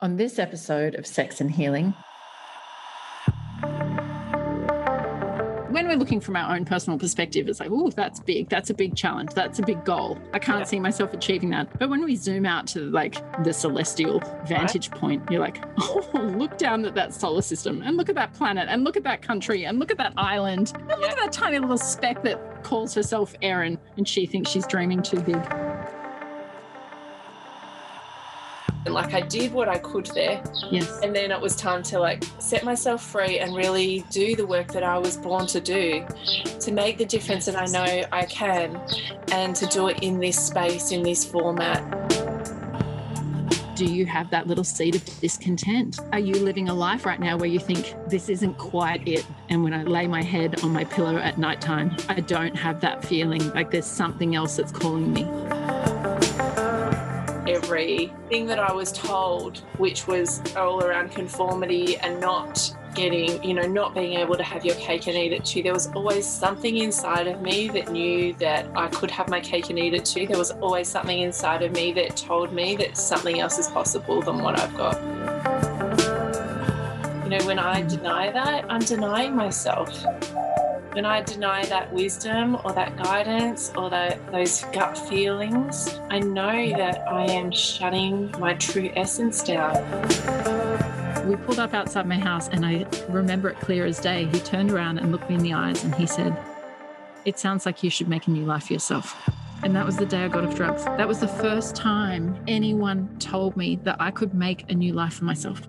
On this episode of Sex and Healing, when we're looking from our own personal perspective, it's like, oh, that's big. That's a big challenge. That's a big goal. I can't yeah. see myself achieving that. But when we zoom out to like the celestial vantage right. point, you're like, oh, look down at that solar system and look at that planet and look at that country and look at that island and yeah. look at that tiny little speck that calls herself Erin and she thinks she's dreaming too big. Like I did what I could there. Yes. And then it was time to like set myself free and really do the work that I was born to do to make the difference that I know I can and to do it in this space, in this format. Do you have that little seed of discontent? Are you living a life right now where you think this isn't quite it? And when I lay my head on my pillow at nighttime, I don't have that feeling like there's something else that's calling me everything that I was told, which was all around conformity and not getting, you know, not being able to have your cake and eat it too. There was always something inside of me that knew that I could have my cake and eat it too. There was always something inside of me that told me that something else is possible than what I've got. You know, when I deny that, I'm denying myself when I deny that wisdom or that guidance or that, those gut feelings, I know that I am shutting my true essence down. We pulled up outside my house and I remember it clear as day. He turned around and looked me in the eyes and he said, It sounds like you should make a new life for yourself. And that was the day I got off drugs. That was the first time anyone told me that I could make a new life for myself.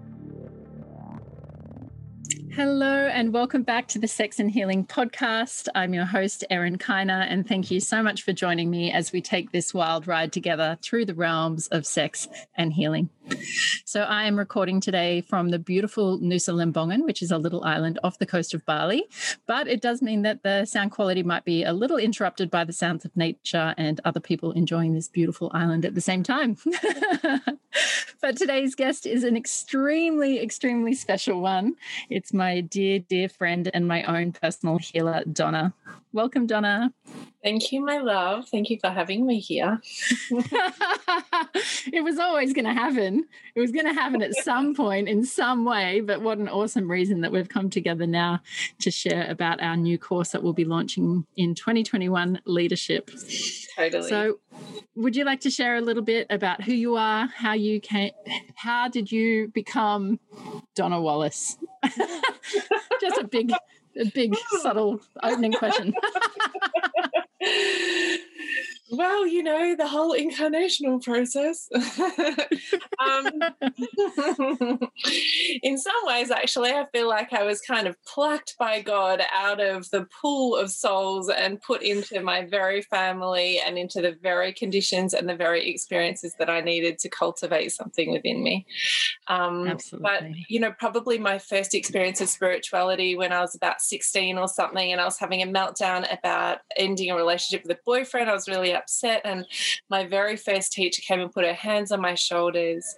Hello, and welcome back to the Sex and Healing podcast. I'm your host, Erin Kiner, and thank you so much for joining me as we take this wild ride together through the realms of sex and healing. So, I am recording today from the beautiful Nusa Lembongan, which is a little island off the coast of Bali. But it does mean that the sound quality might be a little interrupted by the sounds of nature and other people enjoying this beautiful island at the same time. but today's guest is an extremely, extremely special one. It's my dear, dear friend and my own personal healer, Donna. Welcome, Donna. Thank you, my love. Thank you for having me here. it was always going to happen. It was going to happen at some point in some way. But what an awesome reason that we've come together now to share about our new course that we'll be launching in 2021 leadership. Totally. So, would you like to share a little bit about who you are, how you came, how did you become Donna Wallace? Just a big a big subtle opening question. well, you know, the whole incarnational process. um, in some ways, actually, I feel like I was kind of plucked by God out of the pool of souls and put into my very family and into the very conditions and the very experiences that I needed to cultivate something within me. Um, Absolutely. But, you know, probably my first experience of spirituality when I was about 16 or something, and I was having a meltdown about ending a relationship with a boyfriend. I was really upset. And my very first teacher came and put her hands on my shoulders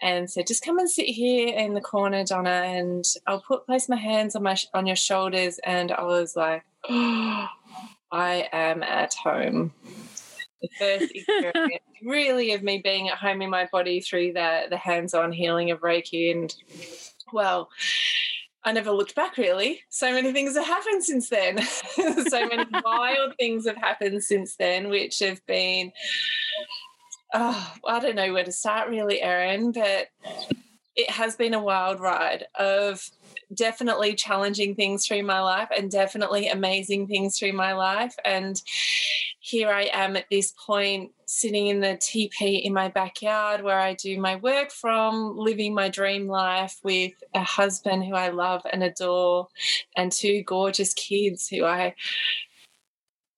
and said, "Just come and sit here in the corner, Donna, and I'll put place my hands on my on your shoulders." And I was like, "Oh, I am at home." The first experience, really, of me being at home in my body through the the hands on healing of Reiki, and well, I never looked back really. So many things have happened since then. so many wild things have happened since then, which have been, oh, I don't know where to start really, Erin, but it has been a wild ride of definitely challenging things through my life and definitely amazing things through my life. And here I am at this point sitting in the teepee in my backyard where I do my work from, living my dream life with a husband who I love and adore, and two gorgeous kids who I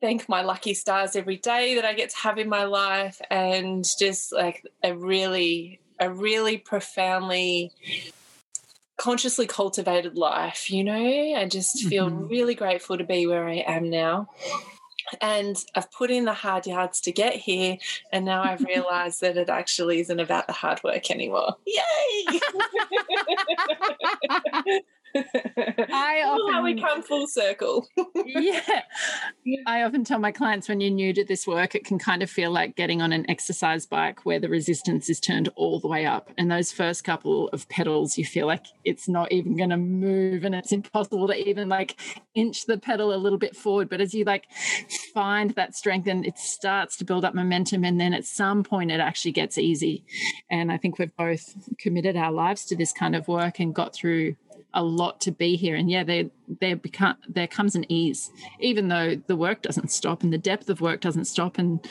thank my lucky stars every day that I get to have in my life, and just like a really, a really profoundly consciously cultivated life, you know? I just feel mm-hmm. really grateful to be where I am now and I've put in the hard yards to get here, and now I've realized that it actually isn't about the hard work anymore. Yay! I often how we come full circle. yeah. I often tell my clients when you're new to this work, it can kind of feel like getting on an exercise bike where the resistance is turned all the way up. And those first couple of pedals, you feel like it's not even going to move and it's impossible to even like inch the pedal a little bit forward. But as you like find that strength and it starts to build up momentum, and then at some point it actually gets easy. And I think we've both committed our lives to this kind of work and got through a lot to be here. And yeah, there there become there comes an ease, even though the work doesn't stop and the depth of work doesn't stop and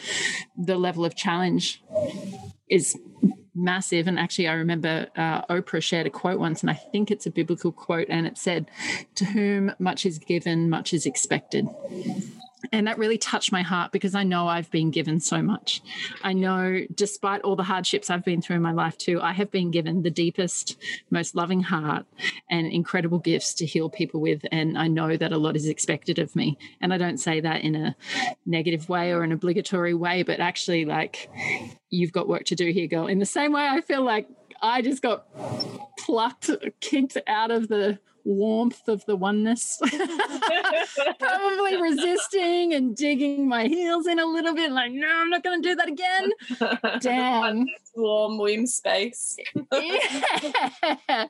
the level of challenge is massive. And actually, I remember uh, Oprah shared a quote once, and I think it's a biblical quote, and it said, "To whom much is given, much is expected." And that really touched my heart because I know I've been given so much. I know, despite all the hardships I've been through in my life, too, I have been given the deepest, most loving heart and incredible gifts to heal people with. And I know that a lot is expected of me. And I don't say that in a negative way or an obligatory way, but actually, like, you've got work to do here, girl. In the same way, I feel like I just got plucked, kicked out of the warmth of the oneness. Probably resisting and digging my heels in a little bit, like, no, I'm not going to do that again. Damn. Warm womb space. yeah.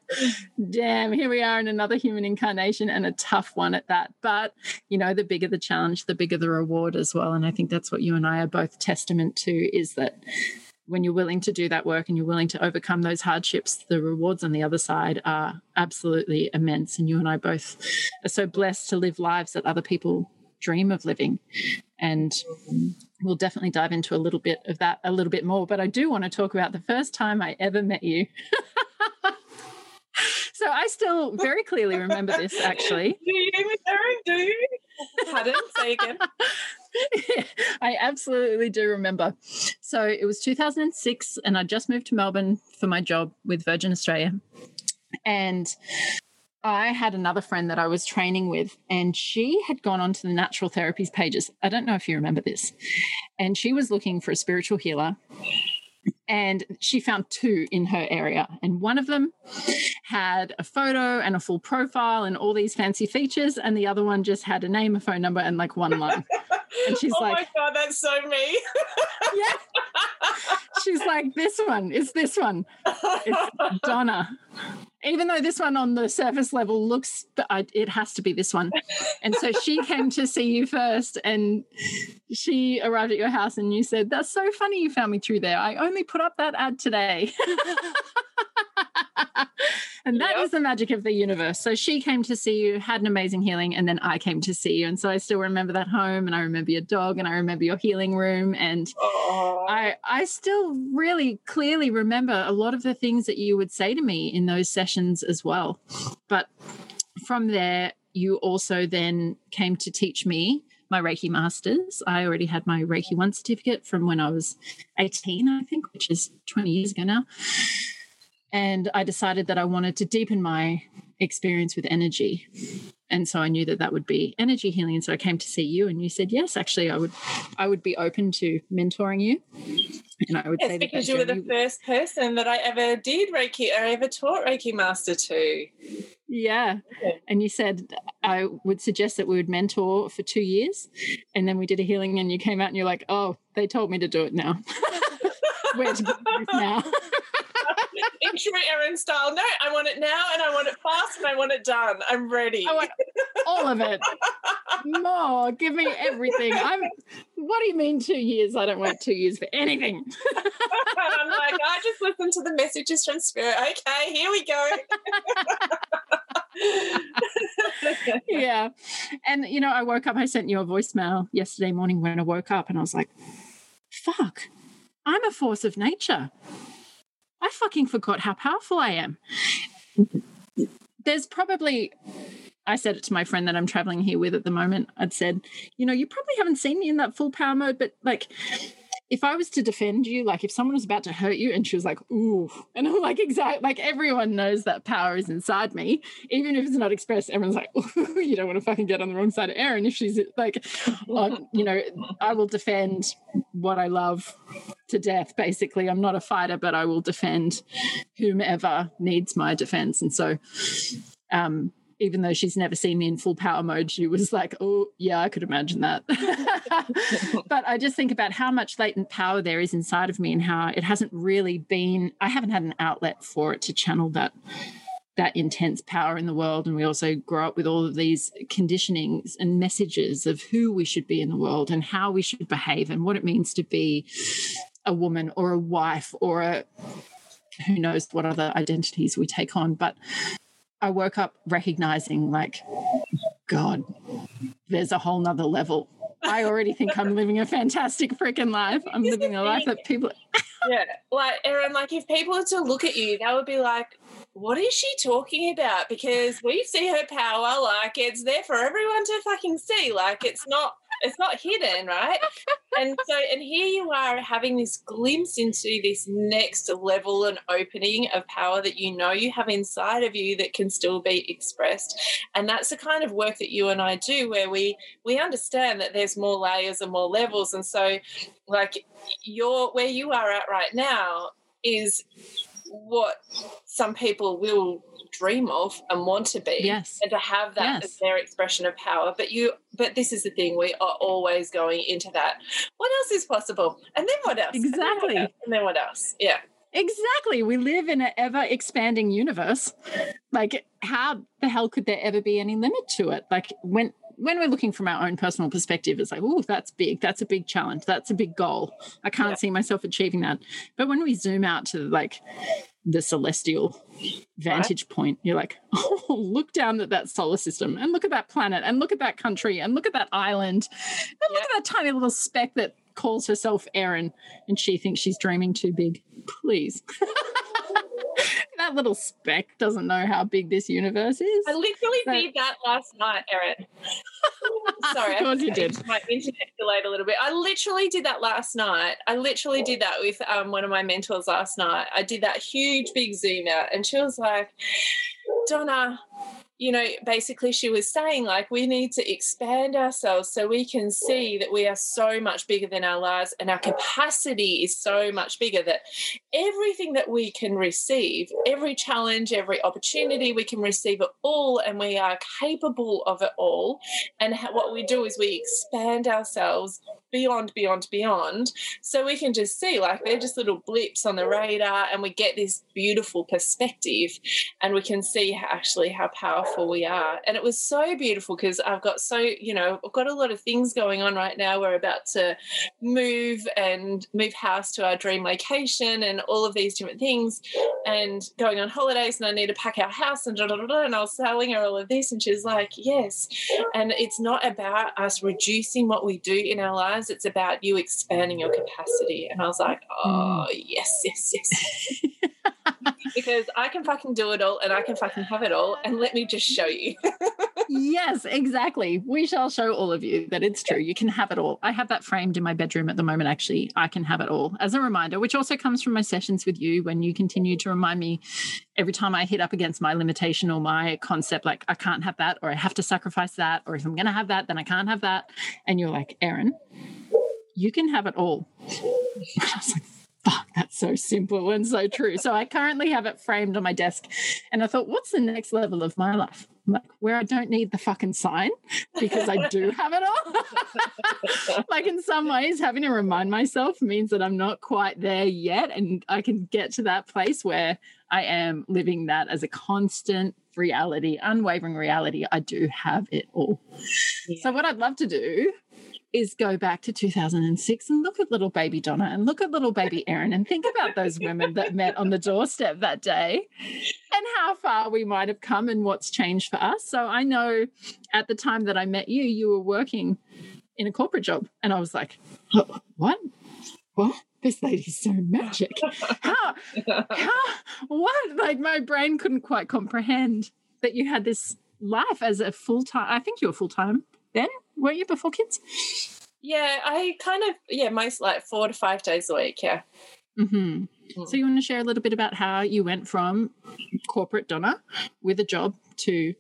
Damn, here we are in another human incarnation and a tough one at that. But, you know, the bigger the challenge, the bigger the reward as well. And I think that's what you and I are both testament to is that when you're willing to do that work and you're willing to overcome those hardships, the rewards on the other side are absolutely immense. And you and I both are so blessed to live lives that other people dream of living. And we'll definitely dive into a little bit of that a little bit more. But I do want to talk about the first time I ever met you. so I still very clearly remember this actually. Do you, Erin? Do you? Pardon? Say again. I absolutely do remember. So it was 2006, and I just moved to Melbourne for my job with Virgin Australia. And I had another friend that I was training with, and she had gone onto the natural therapies pages. I don't know if you remember this. And she was looking for a spiritual healer and she found two in her area. And one of them had a photo and a full profile and all these fancy features and the other one just had a name a phone number and like one line. And she's oh like my god that's so me. Yeah. She's like this one is this one. It's donna even though this one on the surface level looks it has to be this one. And so she came to see you first and she arrived at your house and you said that's so funny you found me through there. I only put up that ad today. And that Yep. is the magic of the universe. So she came to see you had an amazing healing and then i came to see you. And so i still remember that home and i remember your dog and i remember your healing room. And oh, I I still really clearly remember a lot of the things that you would say to me in those sessions as well. But from there, you also then came to teach me my Reiki masters. I already had my Reiki one certificate from when I was 18, I think, which is 20 years ago now. And I decided that I wanted to deepen my experience with energy. And so I knew that that would be energy healing. And so I came to see you and you said, yes, actually, I would, I would be open to mentoring you. And I would yes, say that because that you were the first person that I ever did Reiki or ever taught Reiki Master to. Yeah. Okay. And you said I would suggest that we would mentor for two years. And then we did a healing and you came out and you're like, oh, they told me to do it now. Where to go now? True Erin style, no, I want it now and I want it fast and I want it done. I'm ready. I want all of it. More. Give me everything. I'm what do you mean two years? I don't wait two years for anything. and I'm like, I just listened to the messages from Spirit. Okay, here we go. yeah. And you know, I woke up, I sent you a voicemail yesterday morning when I woke up and I was like, fuck, I'm a force of nature. I fucking forgot how powerful I am. There's probably I said it to my friend that I'm traveling here with at the moment. I'd said, you know, you probably haven't seen me in that full power mode, but like if I was to defend you, like if someone was about to hurt you and she was like, ooh, and I'm like, exactly, like everyone knows that power is inside me, even if it's not expressed, everyone's like, ooh, you don't want to fucking get on the wrong side of Erin if she's like, um, you know, I will defend what I love to death, basically. I'm not a fighter, but I will defend whomever needs my defense. And so, um, even though she's never seen me in full power mode, she was like, oh, yeah, I could imagine that. but I just think about how much latent power there is inside of me and how it hasn't really been, I haven't had an outlet for it to channel that that intense power in the world and we also grow up with all of these conditionings and messages of who we should be in the world and how we should behave and what it means to be a woman or a wife or a who knows what other identities we take on but I woke up recognizing, like, God, there's a whole nother level. I already think I'm living a fantastic freaking life. I'm living a life that people. yeah, like Erin, like if people were to look at you, they would be like, "What is she talking about?" Because we see her power, like it's there for everyone to fucking see. Like it's not it's not hidden, right? and so, and here you are having this glimpse into this next level and opening of power that you know you have inside of you that can still be expressed. And that's the kind of work that you and I do, where we we understand that there's more layers and more levels. And so, like you're where you are at right now is what some people will dream of and want to be yes. and to have that yes. as their expression of power. But you but this is the thing we are always going into that what else is possible? And then what else? Exactly. and then what else, yeah Exactly. We live in an ever expanding universe. Like, how the hell could there ever be any limit to it? Like, when when we're looking from our own personal perspective, it's like, oh, that's big. That's a big challenge. That's a big goal. I can't yeah. see myself achieving that. But when we zoom out to like the celestial vantage point, you're like, oh, look down at that solar system and look at that planet and look at that country and look at that island and yeah. look at that tiny little speck that calls herself Erin and she thinks she's dreaming too big. Please. that little speck doesn't know how big this universe is. I literally did that last night, Erin. Sorry, of course you did. My internet delayed a little bit. I literally did that last night. I literally did that with um, one of my mentors last night. I did that huge big zoom out, and she was like, "Donna, you know, basically she was saying like we need to expand ourselves so we can see that we are so much bigger than our lives and our capacity is so much bigger that everything that we can receive, every challenge, every opportunity, we can receive it all and we are capable of it all. And what we do is we expand ourselves beyond, beyond, beyond. So we can just see like they're just little blips on the radar and we get this beautiful perspective and we can see actually how powerful we are. And it was so beautiful because I've got so, you know, I've got a lot of things going on right now. We're about to move and move house to our dream location and all of these different things and going on holidays and I need to pack our house and da, da, da, da, and I was telling her all of this and she's like, yes. And it's not about us reducing what we do in our lives. It's about you expanding your capacity. And I was like, hmm. oh, yes, yes, yes. because I can fucking do it all and I can fucking have it all. And let me just show you. yes, exactly. We shall show all of you that it's true. You can have it all. I have that framed in my bedroom at the moment, actually. I can have it all as a reminder, which also comes from my sessions with you when you continue to remind me every time I hit up against my limitation or my concept, like I can't have that, or I have to sacrifice that, or if I'm going to have that, then I can't have that. And you're like, Erin, you can have it all. I was like, fuck, that's so simple and so true. So I currently have it framed on my desk. And I thought, what's the next level of my life? Like where I don't need the fucking sign because I do have it all. like in some ways, having to remind myself means that I'm not quite there yet. And I can get to that place where I am living that as a constant reality, unwavering reality. I do have it all. Yeah. So, what I'd love to do is go back to 2006 and look at little baby Donna and look at little baby Erin and think about those women that met on the doorstep that day and how far we might have come and what's changed for us. So I know at the time that I met you, you were working in a corporate job. And I was like, what? What? This lady's so magic. How? How? What? Like my brain couldn't quite comprehend that you had this life as a full time. I think you were full time then, weren't you, before kids? Yeah, I kind of, yeah, most like four to five days a week, yeah. Mm-hmm. Mm. So you want to share a little bit about how you went from corporate Donna with a job to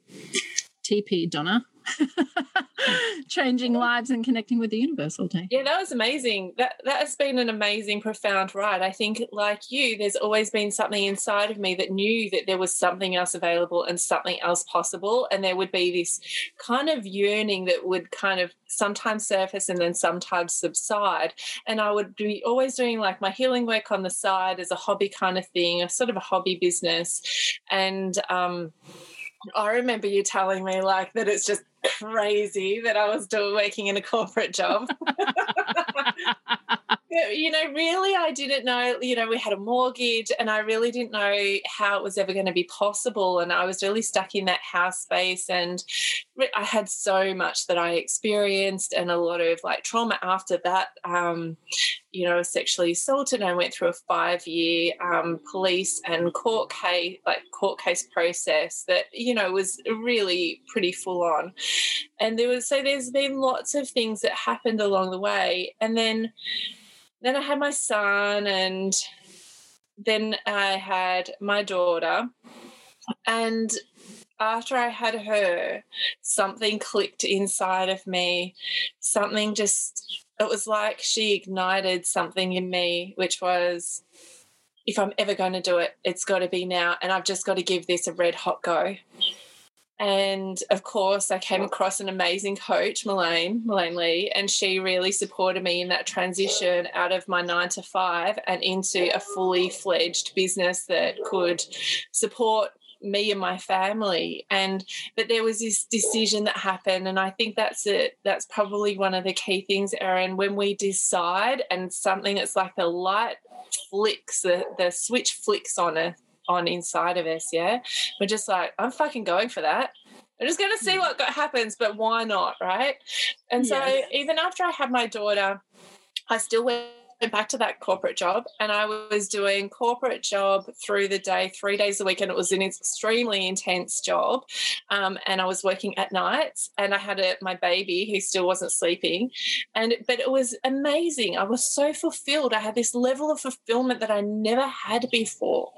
teepee Donna changing lives and connecting with the universe all day. Yeah, that was amazing. That that has been an amazing, profound ride. I think, like you, there's always been something inside of me that knew that there was something else available and something else possible, and there would be this kind of yearning that would kind of sometimes surface and then sometimes subside. And I would be always doing like my healing work on the side as a hobby kind of thing, a sort of a hobby business, and um I remember you telling me like that it's just crazy that I was doing working in a corporate job. you know, really, I didn't know. You know, we had a mortgage, and I really didn't know how it was ever going to be possible. And I was really stuck in that house space, and I had so much that I experienced, and a lot of like trauma after that. Um, you know, sexually assaulted. I went through a five-year um, police and court case, like court case process that you know was really pretty full on. And there was so there's been lots of things that happened along the way, and then then I had my son, and then I had my daughter, and after I had her, something clicked inside of me. Something just, it was like she ignited something in me, which was if I'm ever going to do it, it's got to be now. And I've just got to give this a red hot go. And of course, I came across an amazing coach, Melaine, Melaine Lee, and she really supported me in that transition out of my nine to five and into a fully fledged business that could support me and my family. And but there was this decision that happened and i think that's it. That's probably one of the key things erin. When we decide and something that's like the light flicks the, the switch flicks on it on inside of us. Yeah. We're just like, I'm fucking going for that. I'm just going to see hmm. what happens, but why not? Right. And so yes. even after I had my daughter, I still went back to that corporate job and I was doing corporate job through the day, three days a week, and it was an extremely intense job. Um, and I was working at nights, and I had a, my baby who still wasn't sleeping, and but it was amazing. I was so fulfilled. I had this level of fulfillment that I never had before,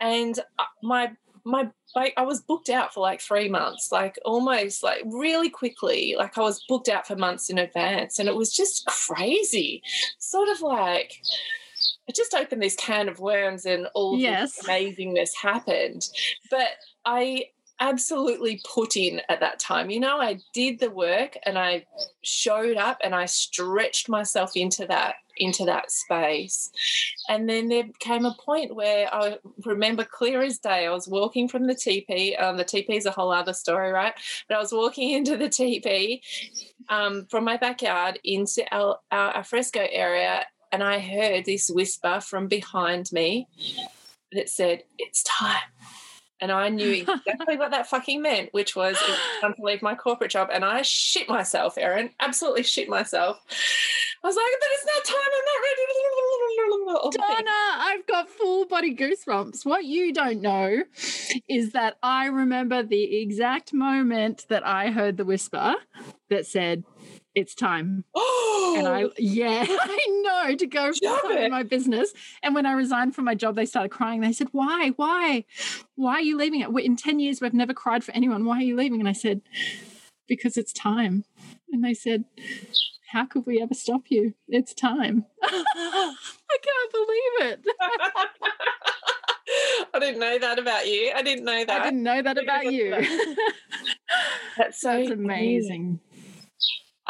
and uh, my my like I was booked out for like three months, like almost like really quickly. Like I was booked out for months in advance, and it was just crazy. Sort of like I just opened this can of worms, and all yes. this amazingness happened. But I absolutely put in at that time. You know, I did the work and I showed up and I stretched myself into that into that space. And then there came a point where I remember clear as day, I was walking from the teepee. Um, the teepee is a whole other story, right? But I was walking into the teepee um, from my backyard into our, our, area, and I heard this whisper from behind me that said, It's time and I knew exactly what that fucking meant, which was time to leave my corporate job. And I shit myself, Erin, absolutely shit myself. I was like, but it's not time. I'm not ready. Donna, I've got full body goosebumps. What you don't know is that I remember the exact moment that I heard the whisper that said, it's time. and I, yeah, I know to go in my business. And when I resigned from my job, they started crying. They said, Why? Why? Why are you leaving it? In 10 years, we've never cried for anyone. Why are you leaving? And I said, Because it's time. And they said, How could we ever stop you? It's time. I can't believe it. I didn't know that about you. I didn't know that. I didn't know that about you. That's so That's amazing.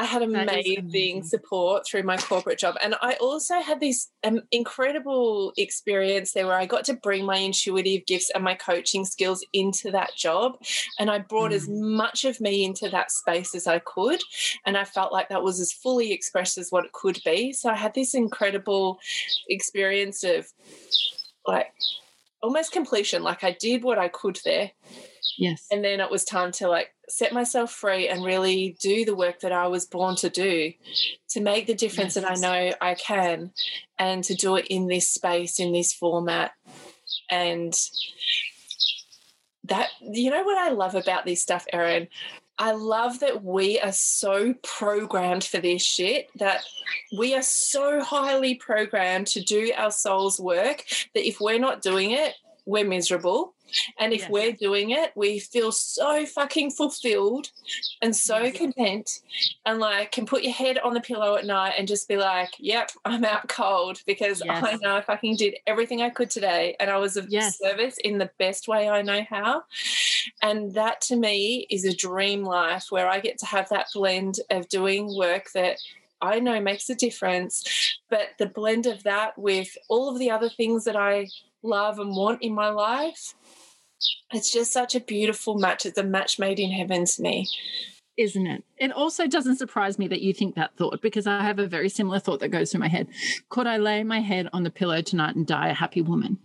I had amazing support through my corporate job. And I also had this um, incredible experience there where I got to bring my intuitive gifts and my coaching skills into that job. And I brought mm. as much of me into that space as I could. And I felt like that was as fully expressed as what it could be. So I had this incredible experience of like almost completion. Like I did what I could there. Yes. And then it was time to like set myself free and really do the work that I was born to do to make the difference yes. that I know I can and to do it in this space, in this format. And that, you know, what I love about this stuff, Erin? I love that we are so programmed for this shit that we are so highly programmed to do our soul's work that if we're not doing it, we're miserable And if Yes. we're doing it, we feel so fucking fulfilled and so Yes. content and like can put your head on the pillow at night and just be like, yep, I'm out cold because I know I fucking did everything I could today and I was of Yes. service in the best way I know how. And that to me is a dream life where I get to have that blend of doing work that I know makes a difference, but the blend of that with all of the other things that I love and want in my life. It's just such a beautiful match. It's a match made in heaven to me. isn't it? It also doesn't surprise me that you think that thought because I have a very similar thought that goes through my head. Could I lay my head on the pillow tonight and die a happy woman?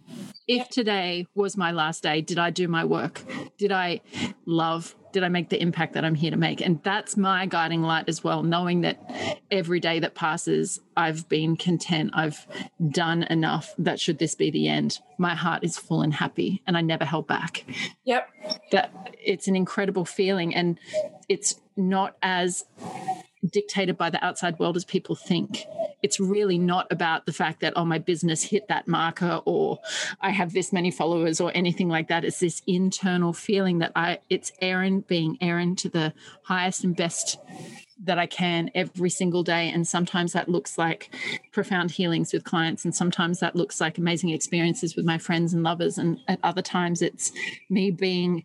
If today was my last day, did I do my work? Did I love? Did I make the impact that I'm here to make? And that's my guiding light as well, knowing that every day that passes, I've been content. I've done enough that should this be the end, my heart is full and happy and I never held back Yep. that it's an incredible feeling and it's not as dictated by the outside world as people think it's really not about the fact that oh my business hit that marker or i have this many followers or anything like that it's this internal feeling that i it's Erin being Erin to the highest and best that I can every single day. And sometimes that looks like profound healings with clients, and sometimes that looks like amazing experiences with my friends and lovers. And at other times, it's me being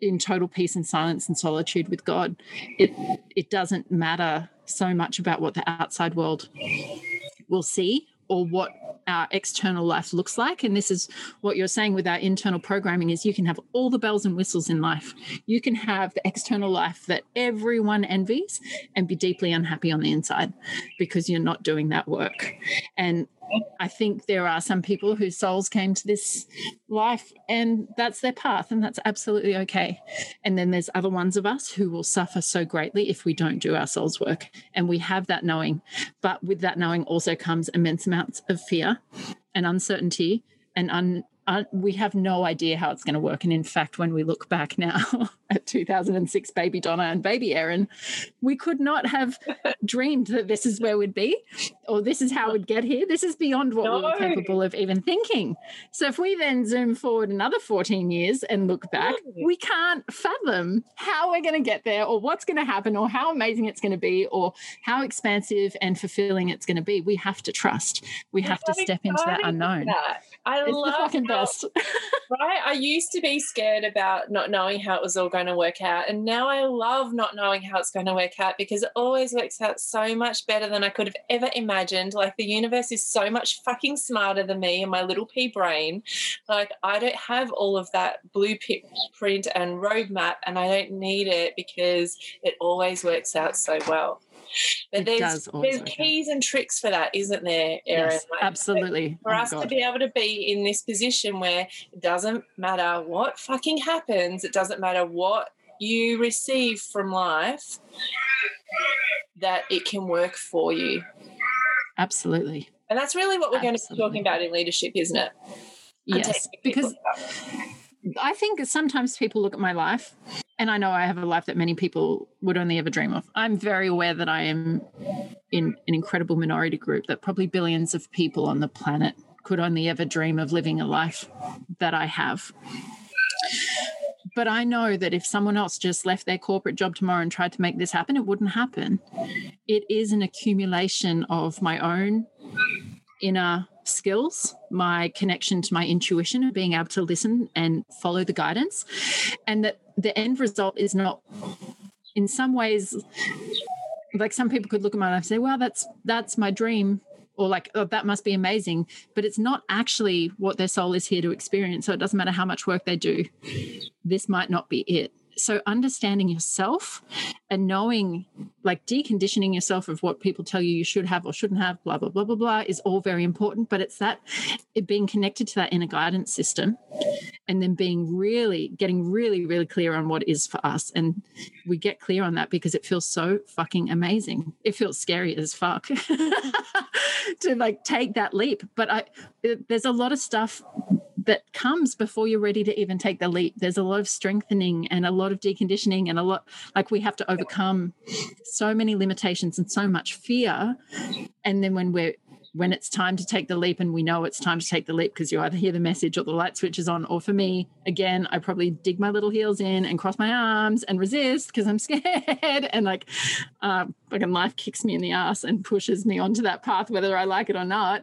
in total peace and silence and solitude with God. It it doesn't matter so much about what the outside world will see or what our external life looks like and this is what you're saying with our internal programming is you can have all the bells and whistles in life you can have the external life that everyone envies and be deeply unhappy on the inside because you're not doing that work and I think there are some people whose souls came to this life and that's their path, and that's absolutely okay. And then there's other ones of us who will suffer so greatly if we don't do our soul's work. And we have that knowing. But with that knowing also comes immense amounts of fear and uncertainty and un- uh, we have no idea how it's going to work. And in fact, when we look back now at 2006 baby Donna and baby Erin, we could not have dreamed that this is where we'd be or this is how we'd get here. This is beyond what we were capable of even thinking. So if we then zoom forward another 14 years and look back, No. we can't fathom how we're going to get there or what's going to happen or how amazing it's going to be or how expansive and fulfilling it's going to be. We have to trust. We have to step into that unknown. that. I It's the love fucking how- best. right? I used to be scared about not knowing how it was all going to work out. And now I love not knowing how it's going to work out because it always works out so much better than I could have ever imagined. Like the universe is so much fucking smarter than me and my little pea brain. Like I don't have all of that blueprint and roadmap and I don't need it because it always works out so well. But It there's, there's keys and tricks for that, isn't there, Erin? Yes, Like, absolutely. for Oh, us to be able to be in this position where it doesn't matter what fucking happens, it doesn't matter what you receive from life, that it can work for you. Absolutely. And that's really what we're going to be talking about in leadership, isn't it? Yes. Because. I think sometimes people look at my life, and I know I have a life that many people would only ever dream of. I'm very aware that I am in an incredible minority group, that probably billions of people on the planet could only ever dream of living a life that I have. But I know that if someone else just left their corporate job tomorrow and tried to make this happen, it wouldn't happen. It is an accumulation of my own inner skills, my connection to my intuition and being able to listen and follow the guidance. And that the end result is not, in some ways, like some people could look at my life and say, well, that's that's my dream. Or like, oh, that must be amazing. But it's not actually what their soul is here to experience. So it doesn't matter how much work they do. This might not be it. So understanding yourself and knowing, like deconditioning yourself of what people tell you you should have or shouldn't have, blah, blah, blah, blah, blah, is all very important. But it's that it being connected to that inner guidance system and then being really getting really, really clear on what is for us. And we get clear on that because it feels so fucking amazing. It feels scary as fuck to like take that leap. But I it- there's a lot of stuff that comes before you're ready to even take the leap. There's a lot of strengthening and a lot of deconditioning and a lot like we have to overcome so many limitations and so much fear. And then when we're when it's time to take the leap and we know it's time to take the leap because you either hear the message or the light switch is on or for me again i probably dig my little heels in and cross my arms and resist because i'm scared and like uh, fucking life kicks me in the ass and pushes me onto that path whether i like it or not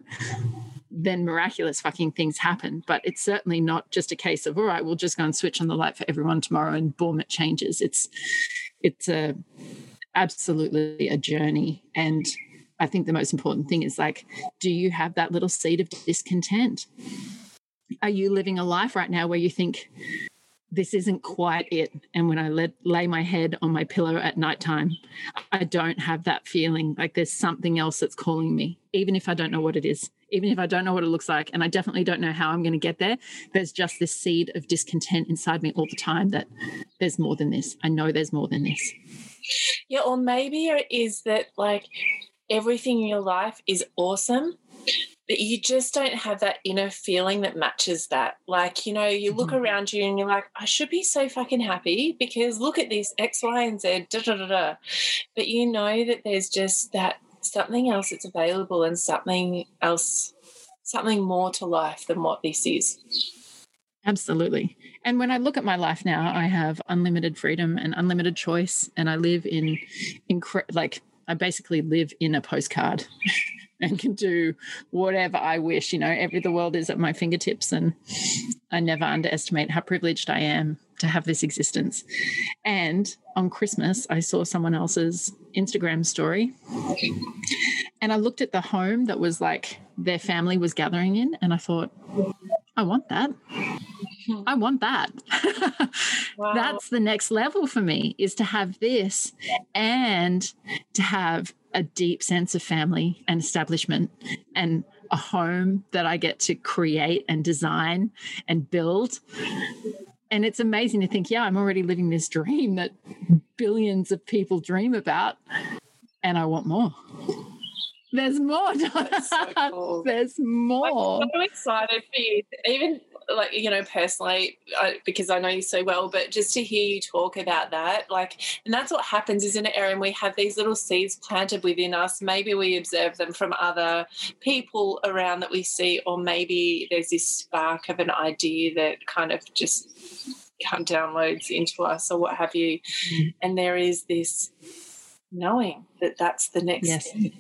then miraculous fucking things happen. But it's certainly not just a case of all right we'll just go and switch on the light for everyone tomorrow and boom it changes. It's it's a absolutely a journey. And I think the most important thing is like, do you have that little seed of discontent? Are you living a life right now where you think, this isn't quite it. And when I let, lay my head on my pillow at nighttime, I don't have that feeling. Like there's something else that's calling me, even if I don't know what it is, even if I don't know what it looks like. And I definitely don't know how I'm going to get there. There's just this seed of discontent inside me all the time that there's more than this. I know there's more than this. Yeah, or maybe it is that like everything in your life is awesome, but you just don't have that inner feeling that matches that. Like, you know, you look mm-hmm. around you and you're like, I should be so fucking happy because look at this X, Y, and Z, da da da da. But you know that there's just that something else that's available and something else, something more to life than what this is. Absolutely. And when I look at my life now, I have unlimited freedom and unlimited choice, and I live in, incre- like I basically live in a postcard and can do whatever I wish. You know, every the world is at my fingertips, and I never underestimate how privileged I am to have this existence. And on Christmas, I saw someone else's Instagram story, and I looked at the home that was like their family was gathering in, and I thought, I want that. I want that. wow. That's the next level for me is to have this and to have a deep sense of family and establishment and a home that I get to create and design and build. And it's amazing to think, yeah, I'm already living this dream that billions of people dream about, and I want more. There's more. So cool. There's more. I'm so excited for you. Even like you know personally I, because i know you so well but just to hear you talk about that like and that's what happens isn't it erin we have these little seeds planted within us maybe we observe them from other people around that we see or maybe there's this spark of an idea that kind of just come downloads into us or what have you mm. and there is this knowing that that's the next yes. Step.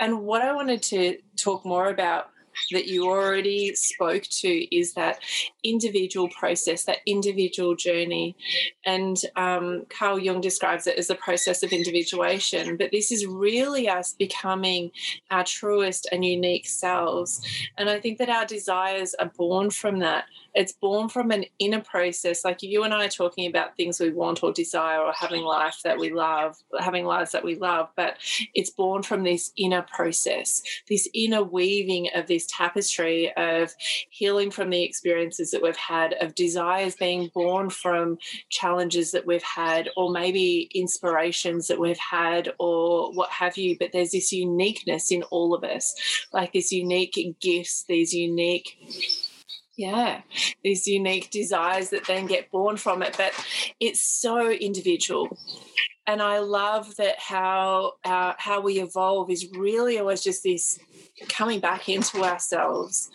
and what i wanted to talk more about that you already spoke to is that individual process, that individual journey. And um, Carl Jung describes it as a process of individuation. But this is really us becoming our truest and unique selves. And I think that our desires are born from that it's born from an inner process. Like you and I are talking about things we want or desire or having life that we love, having lives that we love, but it's born from this inner process, this inner weaving of this tapestry of healing from the experiences that we've had, of desires being born from challenges that we've had, or maybe inspirations that we've had, or what have you. But there's this uniqueness in all of us, like this unique gifts, these unique yeah these unique desires that then get born from it but it's so individual and i love that how uh, how we evolve is really always just this coming back into ourselves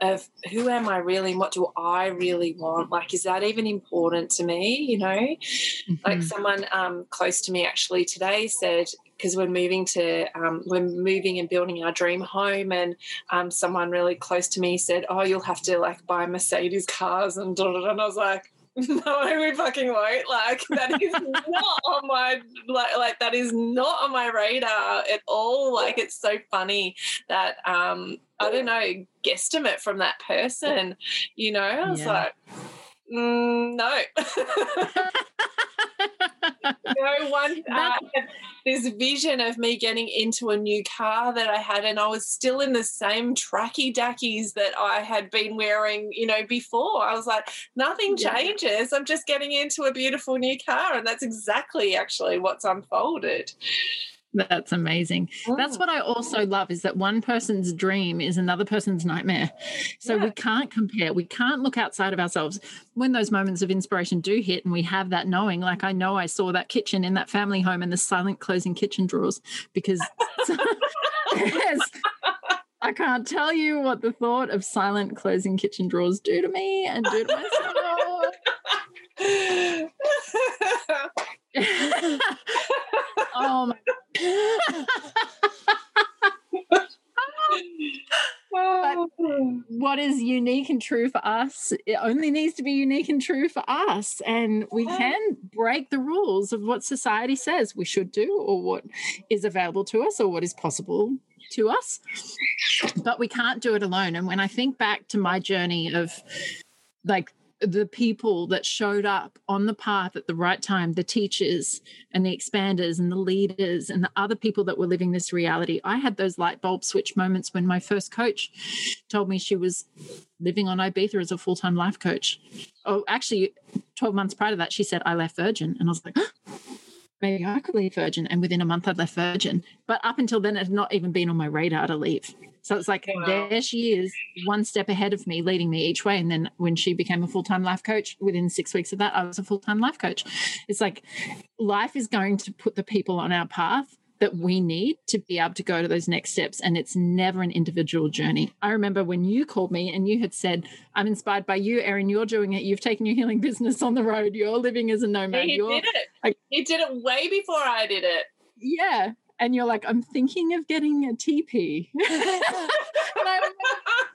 of who am I really and what do I really want? Like, is that even important to me? You know, mm-hmm. like someone um, close to me actually today said, because we're moving to um, we're moving and building our dream home and um, someone really close to me said oh you'll have to like buy mercedes cars and, and i was like no we fucking won't like that is not on my like like that is not on my radar at all like it's so funny that um i don't know guesstimate from that person you know i was yeah. like mm, no no one uh, this vision of me getting into a new car that I had, and I was still in the same tracky dackies that I had been wearing, you know, before. I was like, nothing changes. I'm just getting into a beautiful new car, and that's exactly actually what's unfolded. That's amazing. Oh. That's what I also love is that one person's dream is another person's nightmare. So yeah. we can't compare. We can't look outside of ourselves. When those moments of inspiration do hit and we have that knowing, like I know I saw that kitchen in that family home and the silent closing kitchen drawers because yes, I can't tell you what the thought of silent closing kitchen drawers do to me and do to myself. oh my. but what is unique and true for us it only needs to be unique and true for us. And we can break the rules of what society says we should do or what is available to us or what is possible to us. But we can't do it alone. And when i think back to my journey of like the people that showed up on the path at the right time, the teachers and the expanders and the leaders and the other people that were living this reality. I had those light bulb switch moments when my first coach told me she was living on Ibiza as a full time life coach. Oh, actually, 12 months prior to that, she said, I left Virgin. And I was like, maybe I could leave Virgin. And within a month, I'd left Virgin. But up until then, it had not even been on my radar to leave. So it's like, wow. there she is, one step ahead of me, leading me each way. And then when she became a full time life coach, within six weeks of that, I was a full time life coach. It's like life is going to put the people on our path that we need to be able to go to those next steps. And it's never an individual journey. I remember when you called me and you had said, I'm inspired by you, Erin. You're doing it. You've taken your healing business on the road. You're living as a nomad. He you're, did it. Like, he did it way before I did it. Yeah. And you're like, I'm thinking of getting a teepee. and I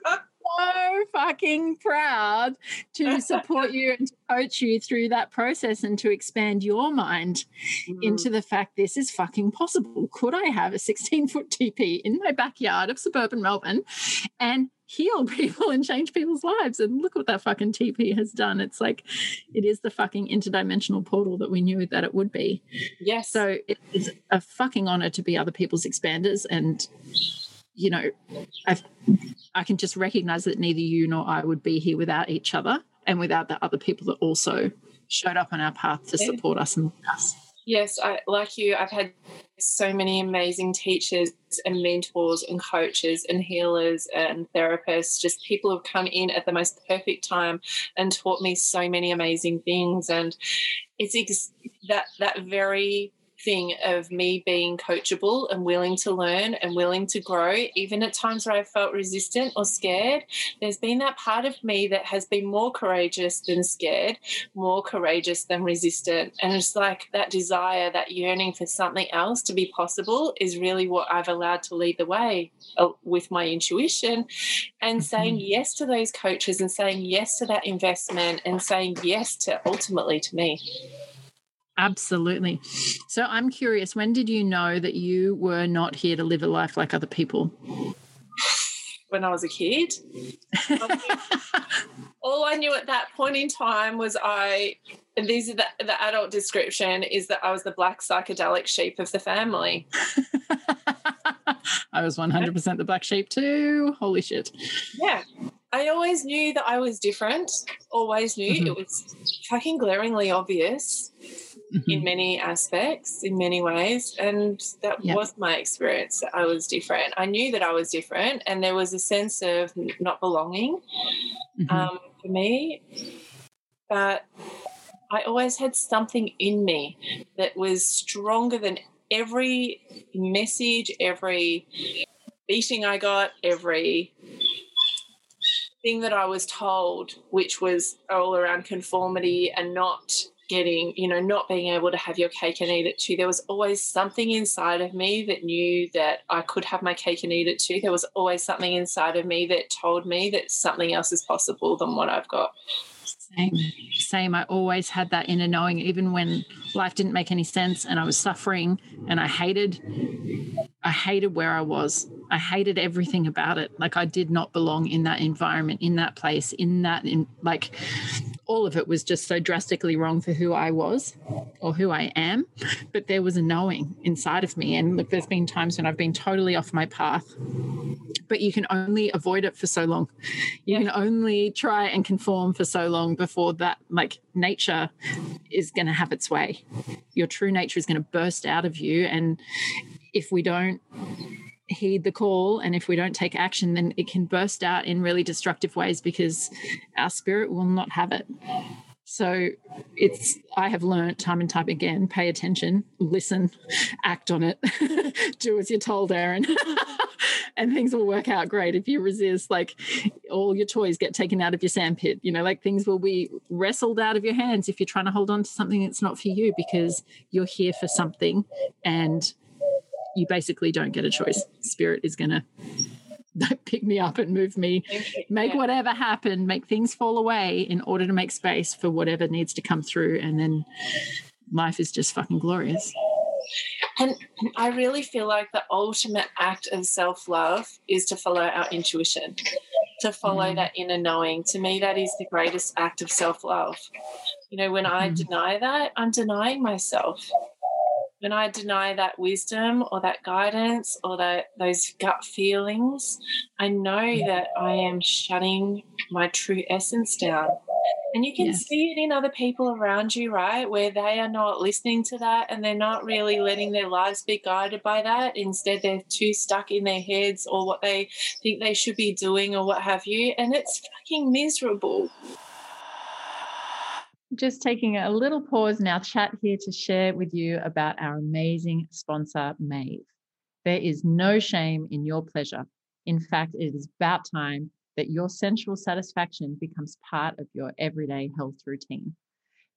so fucking proud to support you and to coach you through that process and to expand your mind mm. into the fact this is fucking possible. Could I have a 16 foot teepee in my backyard of suburban Melbourne and heal people and change people's lives. And look what that fucking teepee has done. It's like it is the fucking interdimensional portal that we knew that it would be. Yes. So it is a fucking honor to be other people's expanders and you know, I've, I can just recognize that neither you nor I would be here without each other and without the other people that also showed up on our path to support us and us. Yes, I, like you, I've had so many amazing teachers and mentors and coaches and healers and therapists, just people who've come in at the most perfect time and taught me so many amazing things. And it's ex- that that very thing of me being coachable and willing to learn and willing to grow, even at times where I felt resistant or scared. There's been that part of me that has been more courageous than scared, more courageous than resistant. And it's like that desire, that yearning for something else to be possible is really what I've allowed to lead the way uh, with my intuition and mm-hmm. saying yes to those coaches and saying yes to that investment and saying yes to ultimately to me. Absolutely. So I'm curious, when did you know that you were not here to live a life like other people? When I was a kid. All I knew at that point in time was I, and these are the, the adult description, is that I was the black psychedelic sheep of the family. I was 100% the black sheep too. Holy shit. Yeah. I always knew that I was different. Always knew. Mm-hmm. It was fucking glaringly obvious mm-hmm. in many aspects, in many ways. And that yep. was my experience. I was different. I knew that I was different, and there was a sense of not belonging mm-hmm. um, for me. But I always had something in me that was stronger than every message, every beating I got, every thing that I was told, which was all around conformity and not getting, you know, not being able to have your cake and eat it too. There was always something inside of me that knew that I could have my cake and eat it too. There was always something inside of me that told me that something else is possible than what I've got. Same, same. I always had that inner knowing, even when life didn't make any sense and I was suffering and I hated, I hated where I was. I hated everything about it. Like I did not belong in that environment, in that place, in that, in like, all of it was just so drastically wrong for who I was or who I am. But there was a knowing inside of me. And look, there's been times when I've been totally off my path, but you can only avoid it for so long. You yeah. can only try and conform for so long before that, like, nature is going to have its way. Your true nature is going to burst out of you. And if we don't heed the call and if we don't take action then it can burst out in really destructive ways because our spirit will not have it So it's I have learned time and time again, pay attention, listen, act on it, do as you're told, Erin. and things will work out great if you resist like all your toys get taken out of your sandpit you know like things will be wrestled out of your hands if you're trying to hold on to something that's not for you because you're here for something and you basically don't get a choice spirit is going to pick me up and move me, make whatever happen, make things fall away in order to make space for whatever needs to come through. And then life is just fucking glorious. And I really feel like the ultimate act of self love is to follow our intuition, to follow mm. that inner knowing. To me, that is the greatest act of self love. You know, when I mm. deny that, I'm denying myself when I deny that wisdom or that guidance or that those gut feelings, I know that I am shutting my true essence down. And you can yes. see it in other people around you, right? Where they are not listening to that and they're not really letting their lives be guided by that. Instead, they're too stuck in their heads or what they think they should be doing or what have you. And it's fucking miserable just taking a little pause in our chat here to share with you about our amazing sponsor, Maeve. There is no shame in your pleasure. In fact, it is about time that your sensual satisfaction becomes part of your everyday health routine.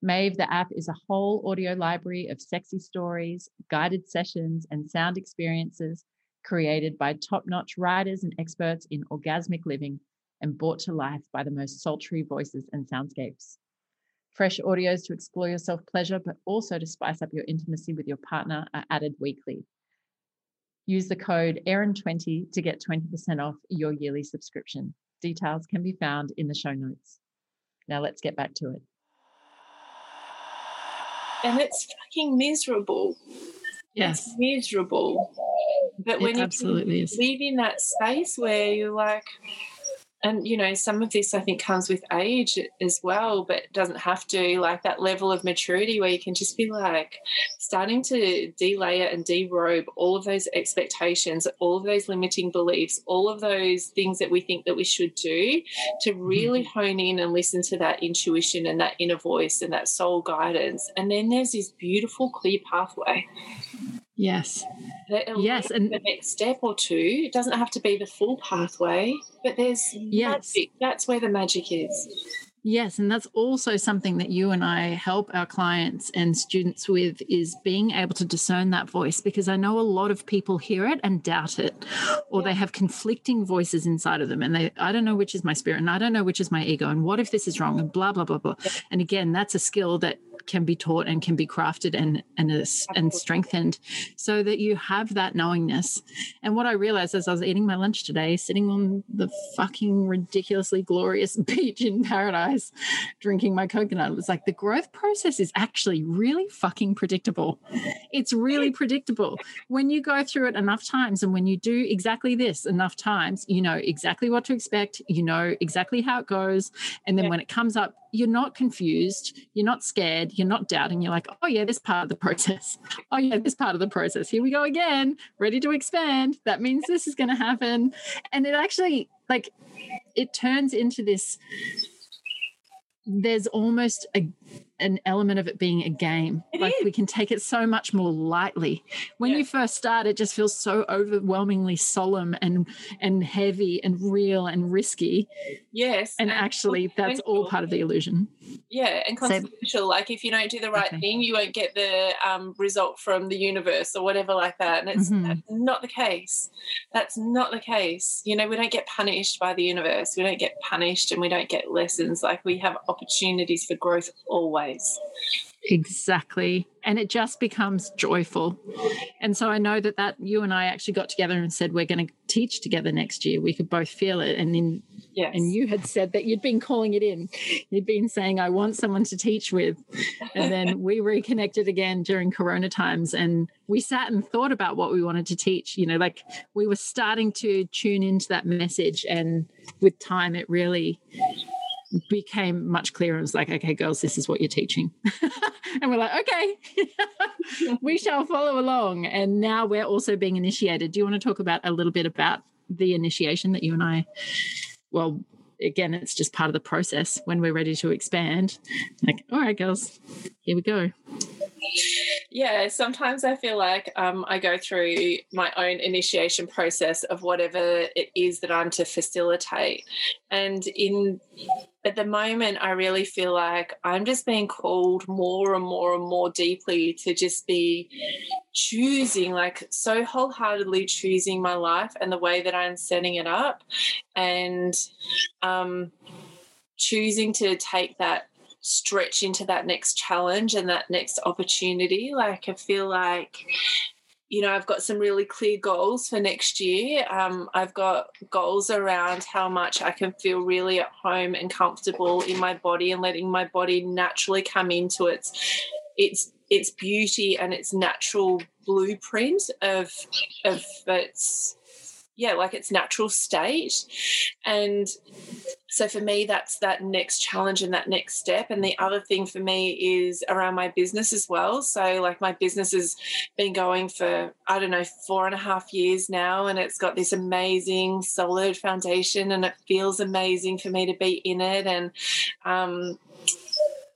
Maeve, the app, is a whole audio library of sexy stories, guided sessions, and sound experiences created by top notch writers and experts in orgasmic living and brought to life by the most sultry voices and soundscapes fresh audios to explore your self pleasure, but also to spice up your intimacy with your partner are added weekly. Use the code ERIN20 to get 20% off your yearly subscription. Details can be found in the show notes. Now let's get back to it. And it's fucking miserable. Yes. It's miserable. But when it absolutely you is. live in that space where you're like, and you know some of this i think comes with age as well but doesn't have to like that level of maturity where you can just be like starting to delayer and derobe all of those expectations all of those limiting beliefs all of those things that we think that we should do to really mm-hmm. hone in and listen to that intuition and that inner voice and that soul guidance and then there's this beautiful clear pathway Yes. Yes. And the next step or two, it doesn't have to be the full pathway, but there's yes. magic. That's where the magic is. Yes, and that's also something that you and I help our clients and students with is being able to discern that voice because I know a lot of people hear it and doubt it or yeah. they have conflicting voices inside of them and they I don't know which is my spirit and I don't know which is my ego and what if this is wrong and blah blah blah blah. Yeah. And again, that's a skill that can be taught and can be crafted and and and strengthened so that you have that knowingness. And what i realized as i was eating my lunch today sitting on the fucking ridiculously glorious beach in paradise drinking my coconut it was like the growth process is actually really fucking predictable. It's really predictable. When you go through it enough times and when you do exactly this enough times you know exactly what to expect you know exactly how it goes and then yeah. when it comes up you're not confused, you're not scared, you're not doubting. You're like, oh, yeah, this part of the process. Oh, yeah, this part of the process. Here we go again, ready to expand. That means this is going to happen. And it actually, like, it turns into this there's almost a, an element of it being a game. It like is. we can take it so much more lightly. When yeah. you first start, it just feels so overwhelmingly solemn and and heavy and real and risky. Yes, and, and actually, that's all part of the illusion. Yeah, and consequential. like if you don't do the right okay. thing, you won't get the um, result from the universe or whatever like that. And it's mm-hmm. not the case. That's not the case. You know, we don't get punished by the universe. We don't get punished, and we don't get lessons. Like we have opportunities for growth always. Exactly. And it just becomes joyful. And so I know that that you and I actually got together and said we're going to teach together next year. We could both feel it. And then yes. and you had said that you'd been calling it in. You'd been saying I want someone to teach with. And then we reconnected again during corona times and we sat and thought about what we wanted to teach. You know, like we were starting to tune into that message and with time it really became much clearer. It was like, okay, girls, this is what you're teaching. and we're like, okay, we shall follow along. And now we're also being initiated. Do you want to talk about a little bit about the initiation that you and I, well, again, it's just part of the process when we're ready to expand. Like, all right, girls, here we go. Yeah, sometimes I feel like um, I go through my own initiation process of whatever it is that I'm to facilitate. And in at the moment, I really feel like I'm just being called more and more and more deeply to just be choosing, like so wholeheartedly choosing my life and the way that I'm setting it up, and um, choosing to take that stretch into that next challenge and that next opportunity. Like, I feel like you know, I've got some really clear goals for next year. Um, I've got goals around how much I can feel really at home and comfortable in my body and letting my body naturally come into its its its beauty and its natural blueprint of of its yeah, like its natural state. And so for me, that's that next challenge and that next step. And the other thing for me is around my business as well. So, like, my business has been going for, I don't know, four and a half years now, and it's got this amazing, solid foundation, and it feels amazing for me to be in it. And, um,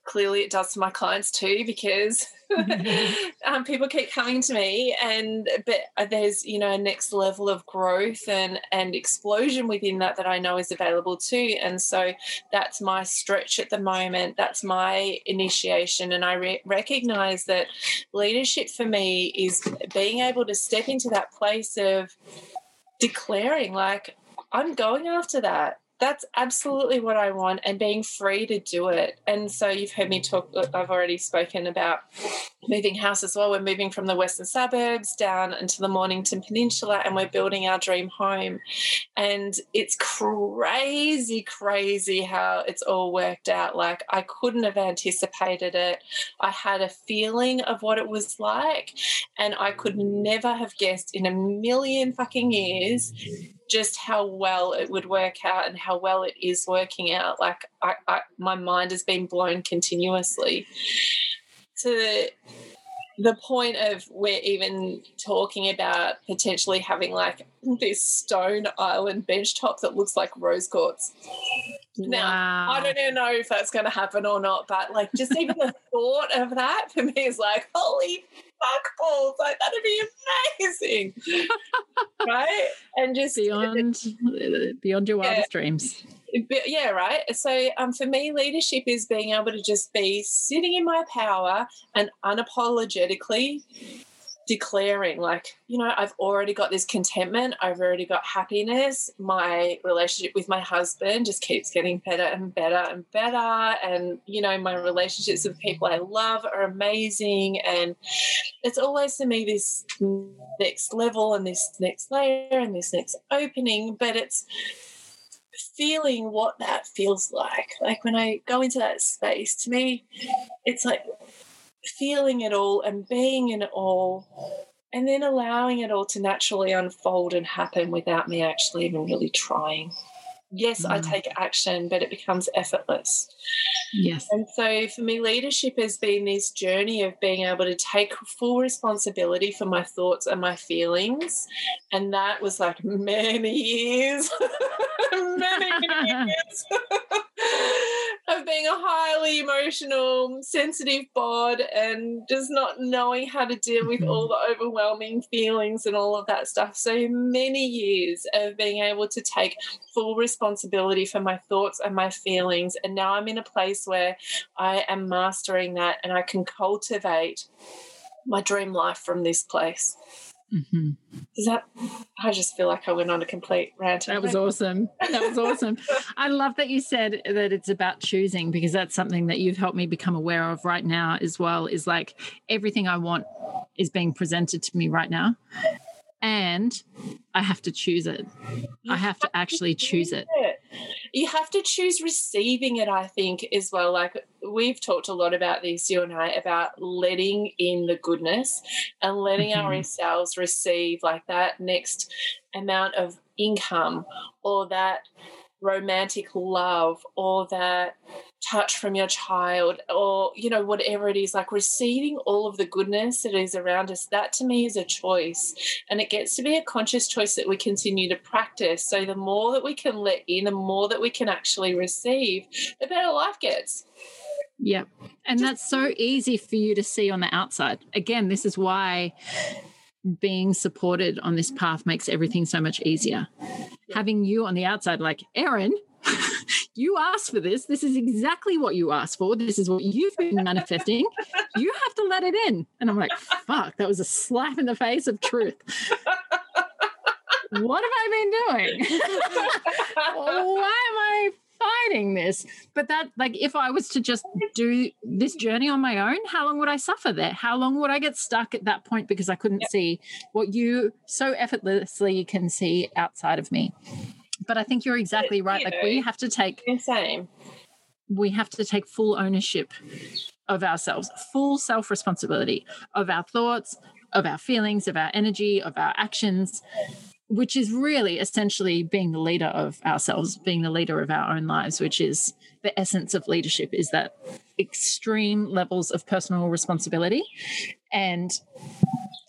clearly it does to my clients too because um, people keep coming to me and but there's you know a next level of growth and and explosion within that that i know is available too. And so that's my stretch at the moment. That's my initiation. And i re- recognize that leadership for me is being able to step into that place of declaring like i'm going after that that's absolutely what I want and being free to do it. And so you've heard me talk, uh, I've already spoken about moving house as well. We're moving from the western suburbs down into the Mornington Peninsula and we're building our dream home. And it's crazy, crazy how it's all worked out. Like I couldn't have anticipated it. I had a feeling of what it was like, and I could never have guessed in a million fucking years just how well it would work out and how well it is working out. Like I, I my mind has been blown continuously the point of we're even talking about potentially having like this stone island bench top that looks like rose quartz. Now, wow. I don't even know if that's going to happen or not, but like just even the thought of that for me is like, holy fuck balls, like that'd be amazing. right? And just beyond beyond your wildest yeah. dreams yeah, right. So um, for me, leadership is being able to just be sitting in my power and unapologetically declaring, like, you know, I've already got this contentment, I've already got happiness. My relationship with my husband just keeps getting better and better and better. And, you know, my relationships with people I love are amazing. And it's always to me this next level and this next layer and this next opening, but it's feeling what that feels like. Like when I go into that space, to me, it's like feeling it all and being in it all, and then allowing it all to naturally unfold and happen without me actually even really trying. Yes, mm. I take action, but it becomes effortless. Yes. And so for me, leadership has been this journey of being able to take full responsibility for my thoughts and my feelings. And that was like many years, many, many years of being a highly emotional, sensitive bod and just not knowing how to deal with all mm-hmm. the overwhelming feelings and all of that stuff. So many years of being able to take full responsibility for my thoughts and my feelings. And now I'm in a place where I am mastering that and I can cultivate my dream life from this place. Mm-hmm. Does that? I just feel like I went on a complete rant. That was awesome. That was awesome. I love that you said that it's about choosing because that's something that you've helped me become aware of right now as well. Is like everything I want is being presented to me right now, and I have to choose it. I have to actually choose it. You have to choose receiving it, I think, as well. Like we've talked a lot about this, you and I, about letting in the goodness and letting mm-hmm. ourselves receive like that next amount of income or that romantic love or that touch from your child or you know whatever it is like receiving all of the goodness that is around us that to me is a choice. And it gets to be a conscious choice that we continue to practice. So the more that we can let in the more that we can actually receive the better life gets. Yeah and Just, that's so easy for you to see on the outside. Again this is why being supported on this path makes everything so much easier. Having you on the outside, like, Erin, you asked for this. This is exactly what you asked for. This is what you've been manifesting. You have to let it in. And I'm like, fuck, that was a slap in the face of truth. what have I been doing? Why am I fighting this. But that, like, if I was to just do this journey on my own, how long would I suffer there? How long would I get stuck at that point because I couldn't yep. see what you so effortlessly can see outside of me? But I think you're exactly right. Like, we have to take same. We have to take full ownership of ourselves, full self responsibility of our thoughts, of our feelings, of our energy, of our actions which is really essentially being the leader of ourselves, being the leader of our own lives, which is the essence of leadership is that extreme levels of personal responsibility and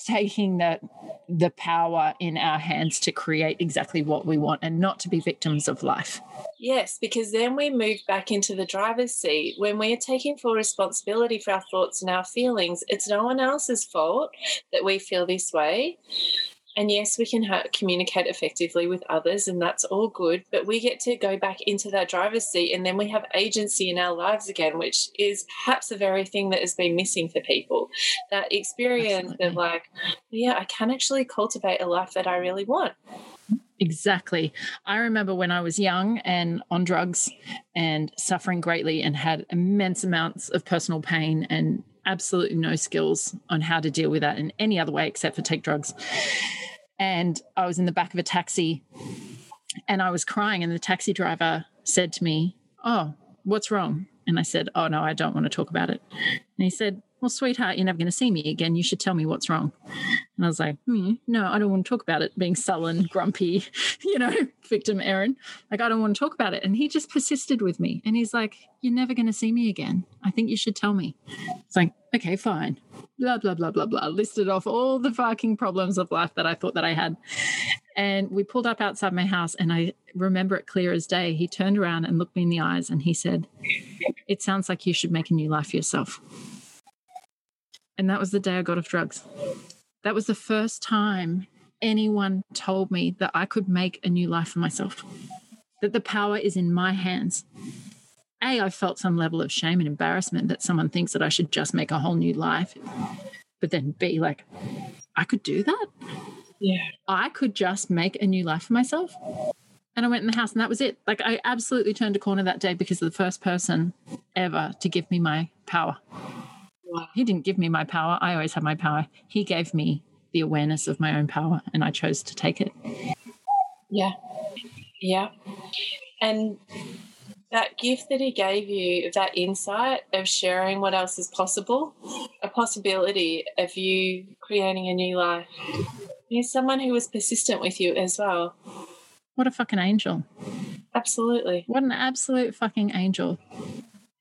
taking that the power in our hands to create exactly what we want and not to be victims of life. Yes, because then we move back into the driver's seat. When we are taking full responsibility for our thoughts and our feelings, it's no one else's fault that we feel this way. And yes, we can ha- communicate effectively with others, and that's all good. But we get to go back into that driver's seat, and then we have agency in our lives again, which is perhaps the very thing that has been missing for people. That experience Absolutely. of like, yeah, I can actually cultivate a life that I really want. Exactly. I remember when I was young and on drugs and suffering greatly and had immense amounts of personal pain and absolutely no skills on how to deal with that in any other way except for take drugs. And I was in the back of a taxi and I was crying, and the taxi driver said to me, Oh, what's wrong? And I said, Oh, no, I don't want to talk about it. And he said, well, sweetheart, you're never going to see me again. You should tell me what's wrong. And I was like, hmm, no, I don't want to talk about it. Being sullen, grumpy, you know, victim Erin. Like, I don't want to talk about it. And he just persisted with me. And he's like, you're never going to see me again. I think you should tell me. It's like, okay, fine. Blah, blah, blah, blah, blah. Listed off all the fucking problems of life that I thought that I had. And we pulled up outside my house, and I remember it clear as day. He turned around and looked me in the eyes and he said, It sounds like you should make a new life for yourself. And that was the day I got off drugs. That was the first time anyone told me that I could make a new life for myself, that the power is in my hands. A, I felt some level of shame and embarrassment that someone thinks that I should just make a whole new life. But then B, like, I could do that. Yeah. I could just make a new life for myself. And I went in the house and that was it. Like, I absolutely turned a corner that day because of the first person ever to give me my power. He didn't give me my power. I always have my power. He gave me the awareness of my own power, and I chose to take it. Yeah. Yeah. And that gift that he gave you, that insight of sharing what else is possible, a possibility of you creating a new life. He's someone who was persistent with you as well. What a fucking angel. Absolutely. What an absolute fucking angel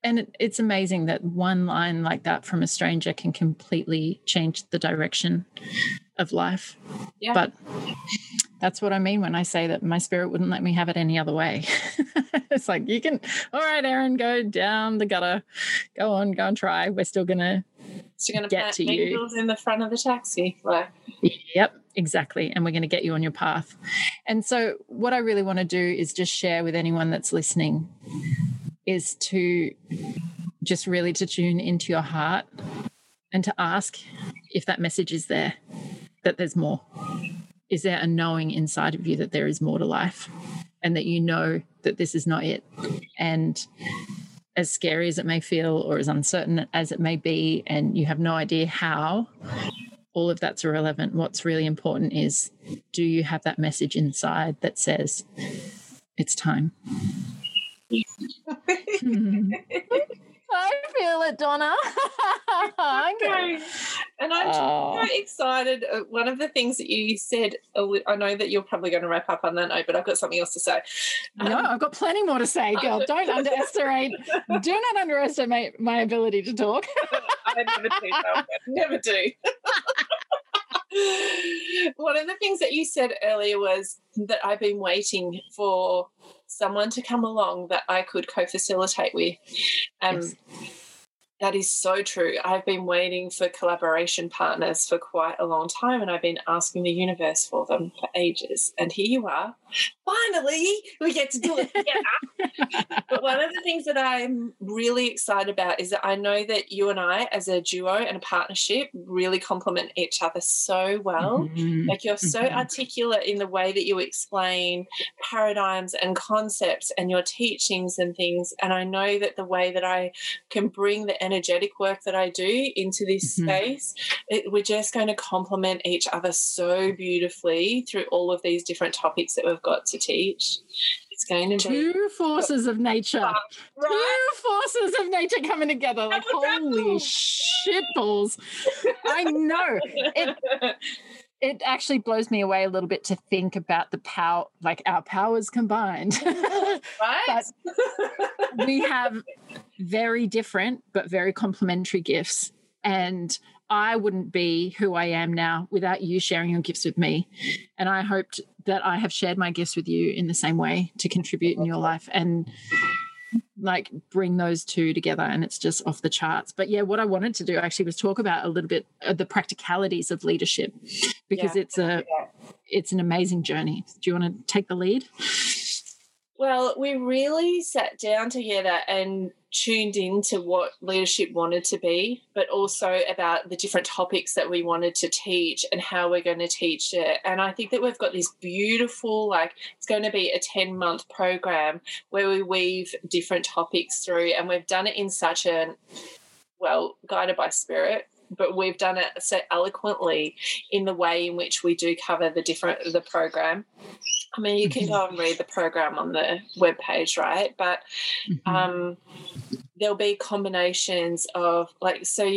and it, it's amazing that one line like that from a stranger can completely change the direction of life. Yeah. But that's what I mean when I say that my spirit wouldn't let me have it any other way. it's like you can, all right, Erin, go down the gutter, go on, go and try. We're still gonna, still gonna get to you in the front of the taxi. Like. Yep, exactly. And we're going to get you on your path. And so, what I really want to do is just share with anyone that's listening is to just really to tune into your heart and to ask if that message is there, that there's more. Is there a knowing inside of you that there is more to life and that you know that this is not it? And as scary as it may feel or as uncertain as it may be, and you have no idea how, all of that's irrelevant. What's really important is do you have that message inside that says, it's time? I feel it, Donna. okay. And I'm oh. so excited. Uh, one of the things that you said, I know that you're probably going to wrap up on that note, but I've got something else to say. No, um, I've got plenty more to say, girl. Don't underestimate, do not underestimate my ability to talk. I never do. No, never do. One of the things that you said earlier was that I've been waiting for someone to come along that I could co facilitate with. Um, yes that is so true. I've been waiting for collaboration partners for quite a long time, and I've been asking the universe for them for ages. And here you are. Finally, we get to do it together. but one of the things that I'm really excited about is that I know that you and I, as a duo and a partnership, really complement each other so well. Mm-hmm. Like you're so mm-hmm. articulate in the way that you explain paradigms and concepts and your teachings and things. And I know that the way that I can bring the energetic work that I do into this mm-hmm. space, it, we're just going to complement each other so beautifully through all of these different topics that we've got to teach. It's going to two be forces of nature, right. two forces of nature coming together. Like holy shit balls! I know it. It actually blows me away a little bit to think about the power, like our powers combined. right. we have very different but very complementary gifts. And I wouldn't be who I am now without you sharing your gifts with me. And I hoped that I have shared my gifts with you in the same way to contribute in your life and like bring those two together and it's just off the charts but yeah what i wanted to do actually was talk about a little bit of the practicalities of leadership because yeah. it's a it's an amazing journey do you want to take the lead well, we really sat down together and tuned into what leadership wanted to be, but also about the different topics that we wanted to teach and how we're going to teach it. And I think that we've got this beautiful, like, it's going to be a 10 month program where we weave different topics through, and we've done it in such a well, guided by spirit, but we've done it so eloquently in the way in which we do cover the different the program I mean, you can go and read the program on the web page, right? But mm-hmm. um, there'll be combinations of like so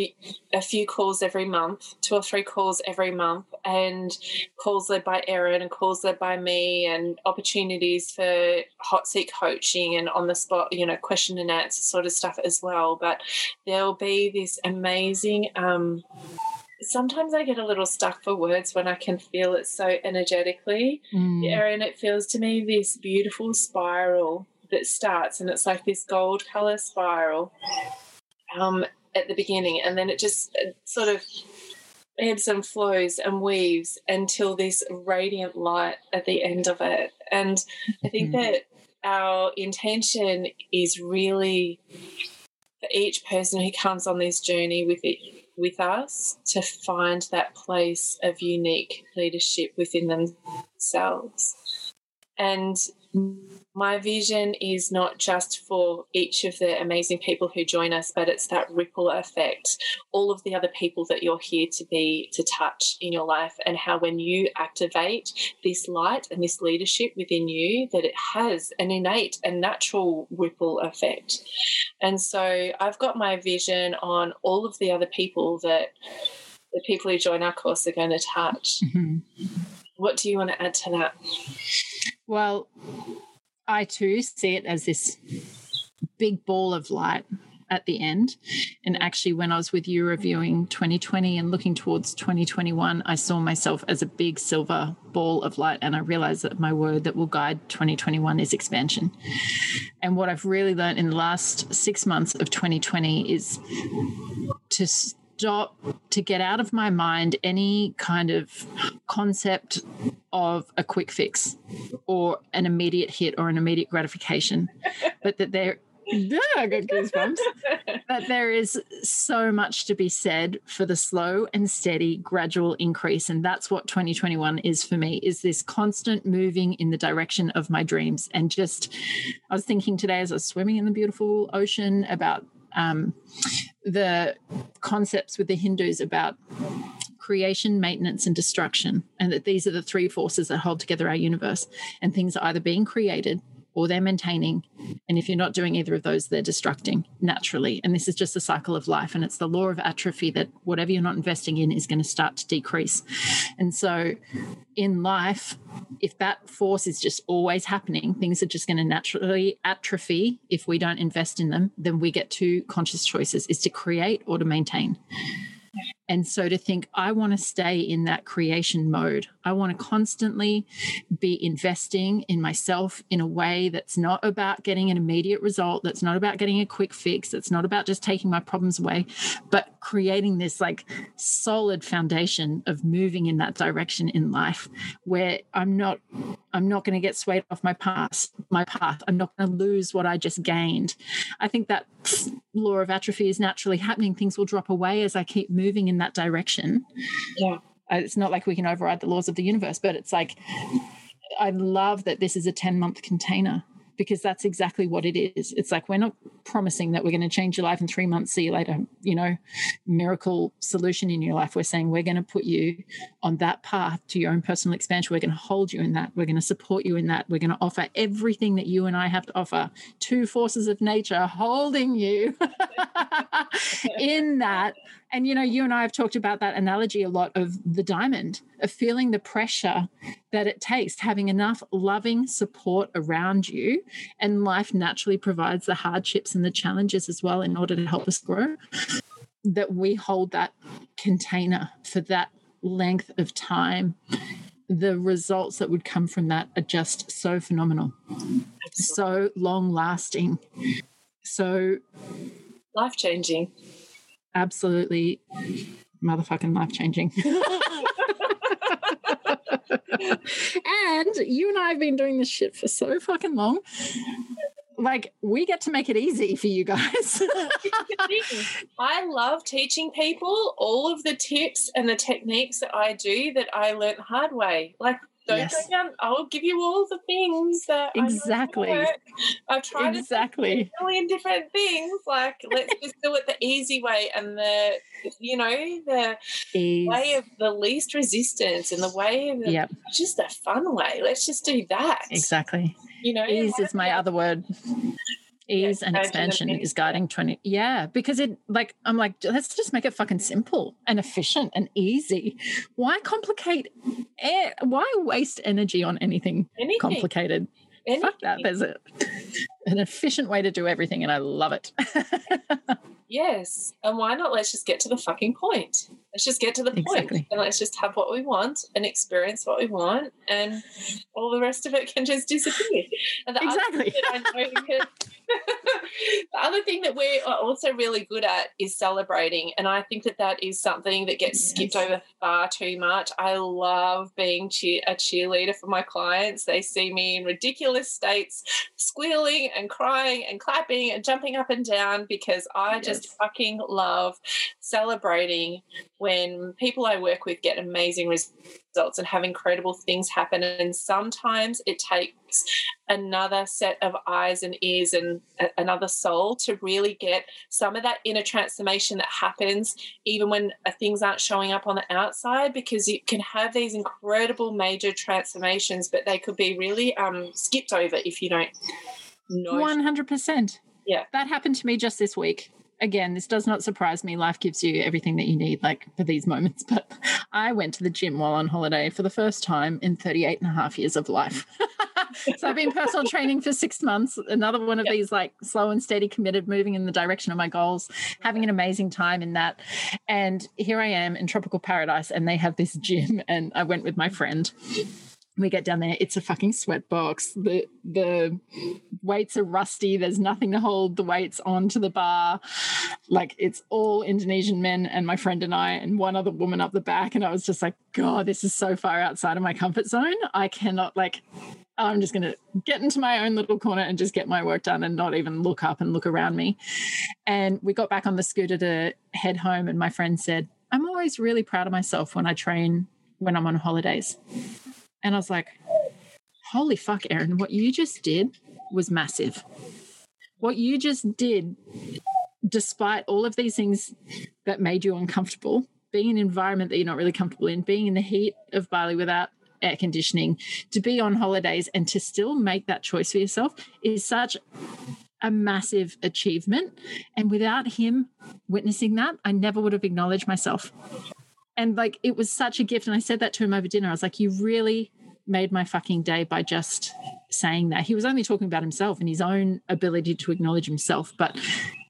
a few calls every month, two or three calls every month, and calls led by Erin and calls led by me, and opportunities for hot seat coaching and on the spot, you know, question and answer sort of stuff as well. But there'll be this amazing. Um, sometimes I get a little stuck for words when I can feel it so energetically. Mm. Erin, it feels to me this beautiful spiral that starts, and it's like this gold color spiral um, at the beginning, and then it just it sort of ebbs and flows and weaves until this radiant light at the end of it. And I think mm. that our intention is really for each person who comes on this journey with it with us to find that place of unique leadership within themselves. And my vision is not just for each of the amazing people who join us, but it's that ripple effect, all of the other people that you're here to be, to touch in your life, and how when you activate this light and this leadership within you, that it has an innate and natural ripple effect. And so I've got my vision on all of the other people that the people who join our course are going to touch. Mm-hmm. What do you want to add to that? Well, I too see it as this big ball of light at the end. And actually, when I was with you reviewing 2020 and looking towards 2021, I saw myself as a big silver ball of light. And I realized that my word that will guide 2021 is expansion. And what I've really learned in the last six months of 2020 is to stop, to get out of my mind any kind of concept of a quick fix or an immediate hit or an immediate gratification, but that there yeah, I got goosebumps. but there is so much to be said for the slow and steady gradual increase. And that's what 2021 is for me, is this constant moving in the direction of my dreams. And just I was thinking today as I was swimming in the beautiful ocean about um, the concepts with the Hindus about creation, maintenance, and destruction, and that these are the three forces that hold together our universe. And things are either being created or they're maintaining. And if you're not doing either of those, they're destructing naturally. And this is just a cycle of life. And it's the law of atrophy that whatever you're not investing in is going to start to decrease. And so in life, if that force is just always happening, things are just going to naturally atrophy if we don't invest in them. Then we get two conscious choices is to create or to maintain. And so to think, I want to stay in that creation mode. I want to constantly be investing in myself in a way that's not about getting an immediate result, that's not about getting a quick fix, that's not about just taking my problems away, but creating this like solid foundation of moving in that direction in life where I'm not I'm not going to get swayed off my path, my path. I'm not going to lose what I just gained. I think that law of atrophy is naturally happening. Things will drop away as I keep moving in that direction. Yeah. It's not like we can override the laws of the universe, but it's like I love that this is a 10 month container because that's exactly what it is. It's like we're not promising that we're going to change your life in three months, see you later, you know, miracle solution in your life. We're saying we're going to put you on that path to your own personal expansion. We're going to hold you in that. We're going to support you in that. We're going to offer everything that you and I have to offer. Two forces of nature holding you in that and you know you and i have talked about that analogy a lot of the diamond of feeling the pressure that it takes having enough loving support around you. And life naturally provides the hardships and the challenges as well in order to help us grow that we hold that container for that length of time. The results that would come from that are just so phenomenal. So long lasting so life changing absolutely motherfucking life changing. and you and I have been doing this shit for so fucking long. Like, we get to make it easy for you guys. I love teaching people all of the tips and the techniques that I do that I learned the hard way. Like, don't yes. go down. I'll give you all the things that exactly. I've tried exactly a million different things. Like let's just do it the easy way and the you know the Ease. way of the least resistance and the way of the, yep. just a fun way. Let's just do that. Exactly. You know, ease is my other word ease and expansion is guiding 20 yeah because it like i'm like let's just make it fucking simple and efficient and easy why complicate why waste energy on anything, anything. complicated anything. fuck that there's a, an efficient way to do everything and i love it yes and why not let's just get to the fucking point let's just get to the point exactly. and let's just have what we want and experience what we want and all the rest of it can just disappear and exactly the other thing that we are also really good at is celebrating. And I think that that is something that gets yes. skipped over far too much. I love being cheer- a cheerleader for my clients. They see me in ridiculous states, squealing and crying and clapping and jumping up and down because I yes. just fucking love celebrating when people I work with get amazing results and have incredible things happen. And sometimes it takes another set of eyes and ears and another soul to really get some of that inner transformation that happens even when uh, things aren't showing up on the outside because you can have these incredible major transformations but they could be really um, skipped over if you don't know 100% yeah that happened to me just this week again, this does not surprise me. Life gives you everything that you need, like for these moments. But I went to the gym while on holiday for the first time in 38 and a half years of life. so I've been personal training for six months. Another one of yep. these like slow and steady, committed, moving in the direction of my goals, having an amazing time in that. And here I am in tropical paradise, and they have this gym, and I went with my friend we get down there it's a fucking sweatbox. The the weights are rusty there's nothing to hold the weights onto the bar. Like it's all indonesian men and my friend and i and one other woman up the back and i was just like god this is so far outside of my comfort zone. I cannot like i'm just going to get into my own little corner and just get my work done and not even look up and look around me. And we got back on the scooter to head home and my friend said i'm always really proud of myself when i train when i'm on holidays and I was like, holy fuck, Erin, what you just did was massive. What you just did, despite all of these things that made you uncomfortable, being in an environment that you're not really comfortable in, being in the heat of Bali without air conditioning, to be on holidays and to still make that choice for yourself is such a massive achievement. And without him witnessing that, I never would have acknowledged myself. And like it was such a gift. And I said that to him over dinner. I was like, you really made my fucking day by just saying that. He was only talking about himself and his own ability to acknowledge himself, but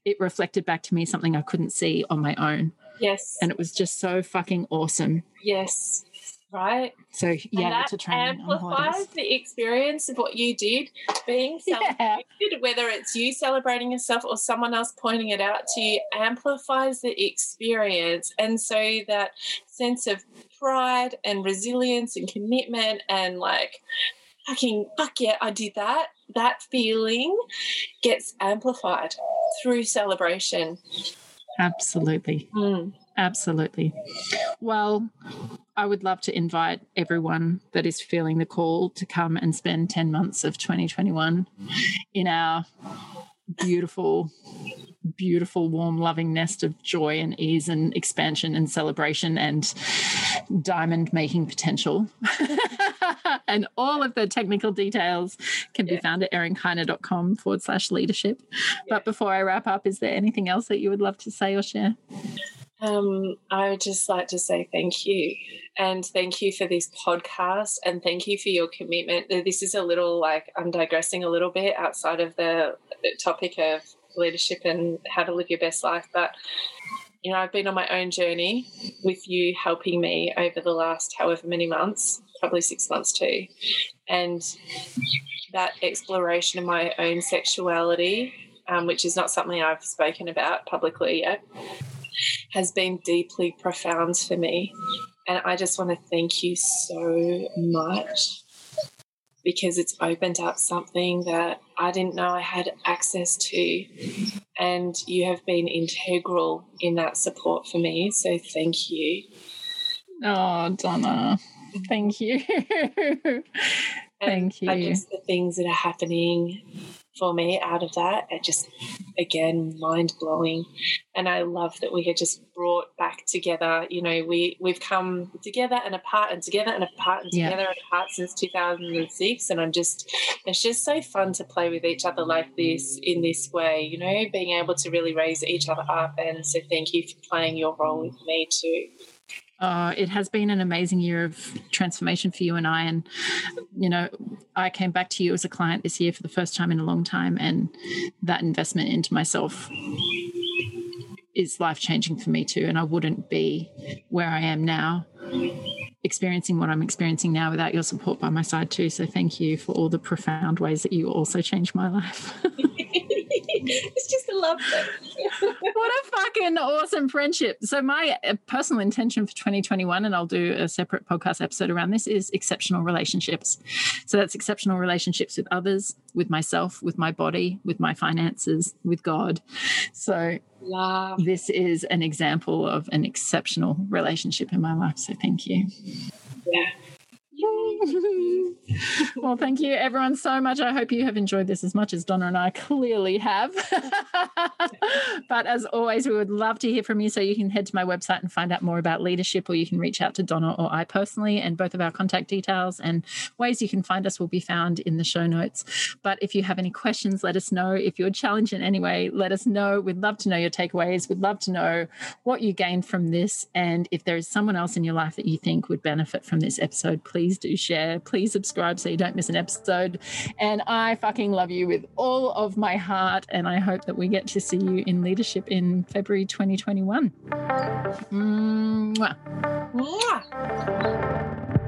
it reflected back to me something I couldn't see on my own. Yes. And it was just so fucking awesome. Yes. Right. So yeah, and that to train amplifies the experience of what you did, being celebrated, yeah. whether it's you celebrating yourself or someone else pointing it out to you, amplifies the experience, and so that sense of pride and resilience and commitment and like fucking fuck yeah, I did that. That feeling gets amplified through celebration. Absolutely. Mm. Absolutely. Well, I would love to invite everyone that is feeling the call to come and spend 10 months of 2021 in our beautiful beautiful, warm, loving nest of joy and ease and expansion and celebration and diamond making potential. and all of the technical details can be found at erinnkiner.com forward slash leadership. Yeah. But before I wrap up, is there anything else that you would love to say or share? Um, I would just like to say thank you. And thank you for this podcast. And thank you for your commitment. This is a little like I'm digressing a little bit outside of the topic of leadership and how to live your best life. But, you know, I've been on my own journey with you helping me over the last however many months, probably six months too. And that exploration of my own sexuality, um, which is not something I've spoken about publicly yet, has been deeply profound for me. And I just want to thank you so much because it's opened up something that I didn't know I had access to. And you have been integral in that support for me. So thank you. Oh, Donna, thank you. thank you. I guess the things that are happening for me out of that. It just again mind blowing and i love that we had just brought back together you know we we've come together and apart and together and apart and together yeah. and apart since 2006 and i'm just it's just so fun to play with each other like this in this way you know being able to really raise each other up. And so thank you for playing your role with me too uh, it has been an amazing year of transformation for you and I. And, you know, I came back to you as a client this year for the first time in a long time. And that investment into myself is life changing for me too. And I wouldn't be where I am now, experiencing what I'm experiencing now without your support by my side too. So thank you for all the profound ways that you also changed my life. it's just a love thing. what a fucking awesome friendship. So, my uh, personal intention for 2021, and I'll do a separate podcast episode around this, is exceptional relationships. So, that's exceptional relationships with others, with myself, with my body, with my finances, with God. So, love. this is an example of an exceptional relationship in my life. So, thank you. Yeah. well, thank you everyone so much. I hope you have enjoyed this as much as Donna and I clearly have. but as always, we would love to hear from you. So you can head to my website and find out more about leadership, or you can reach out to Donna or I personally. And both of our contact details and ways you can find us will be found in the show notes. But if you have any questions, let us know. If you're challenged in any way, let us know. We'd love to know your takeaways. We'd love to know what you gained from this. And if there is someone else in your life that you think would benefit from this episode, please do share. Please subscribe so you don't miss an episode. And I fucking love you with all of my heart. And I hope that we get to see you in leadership in February 2021. Mwah. Mwah.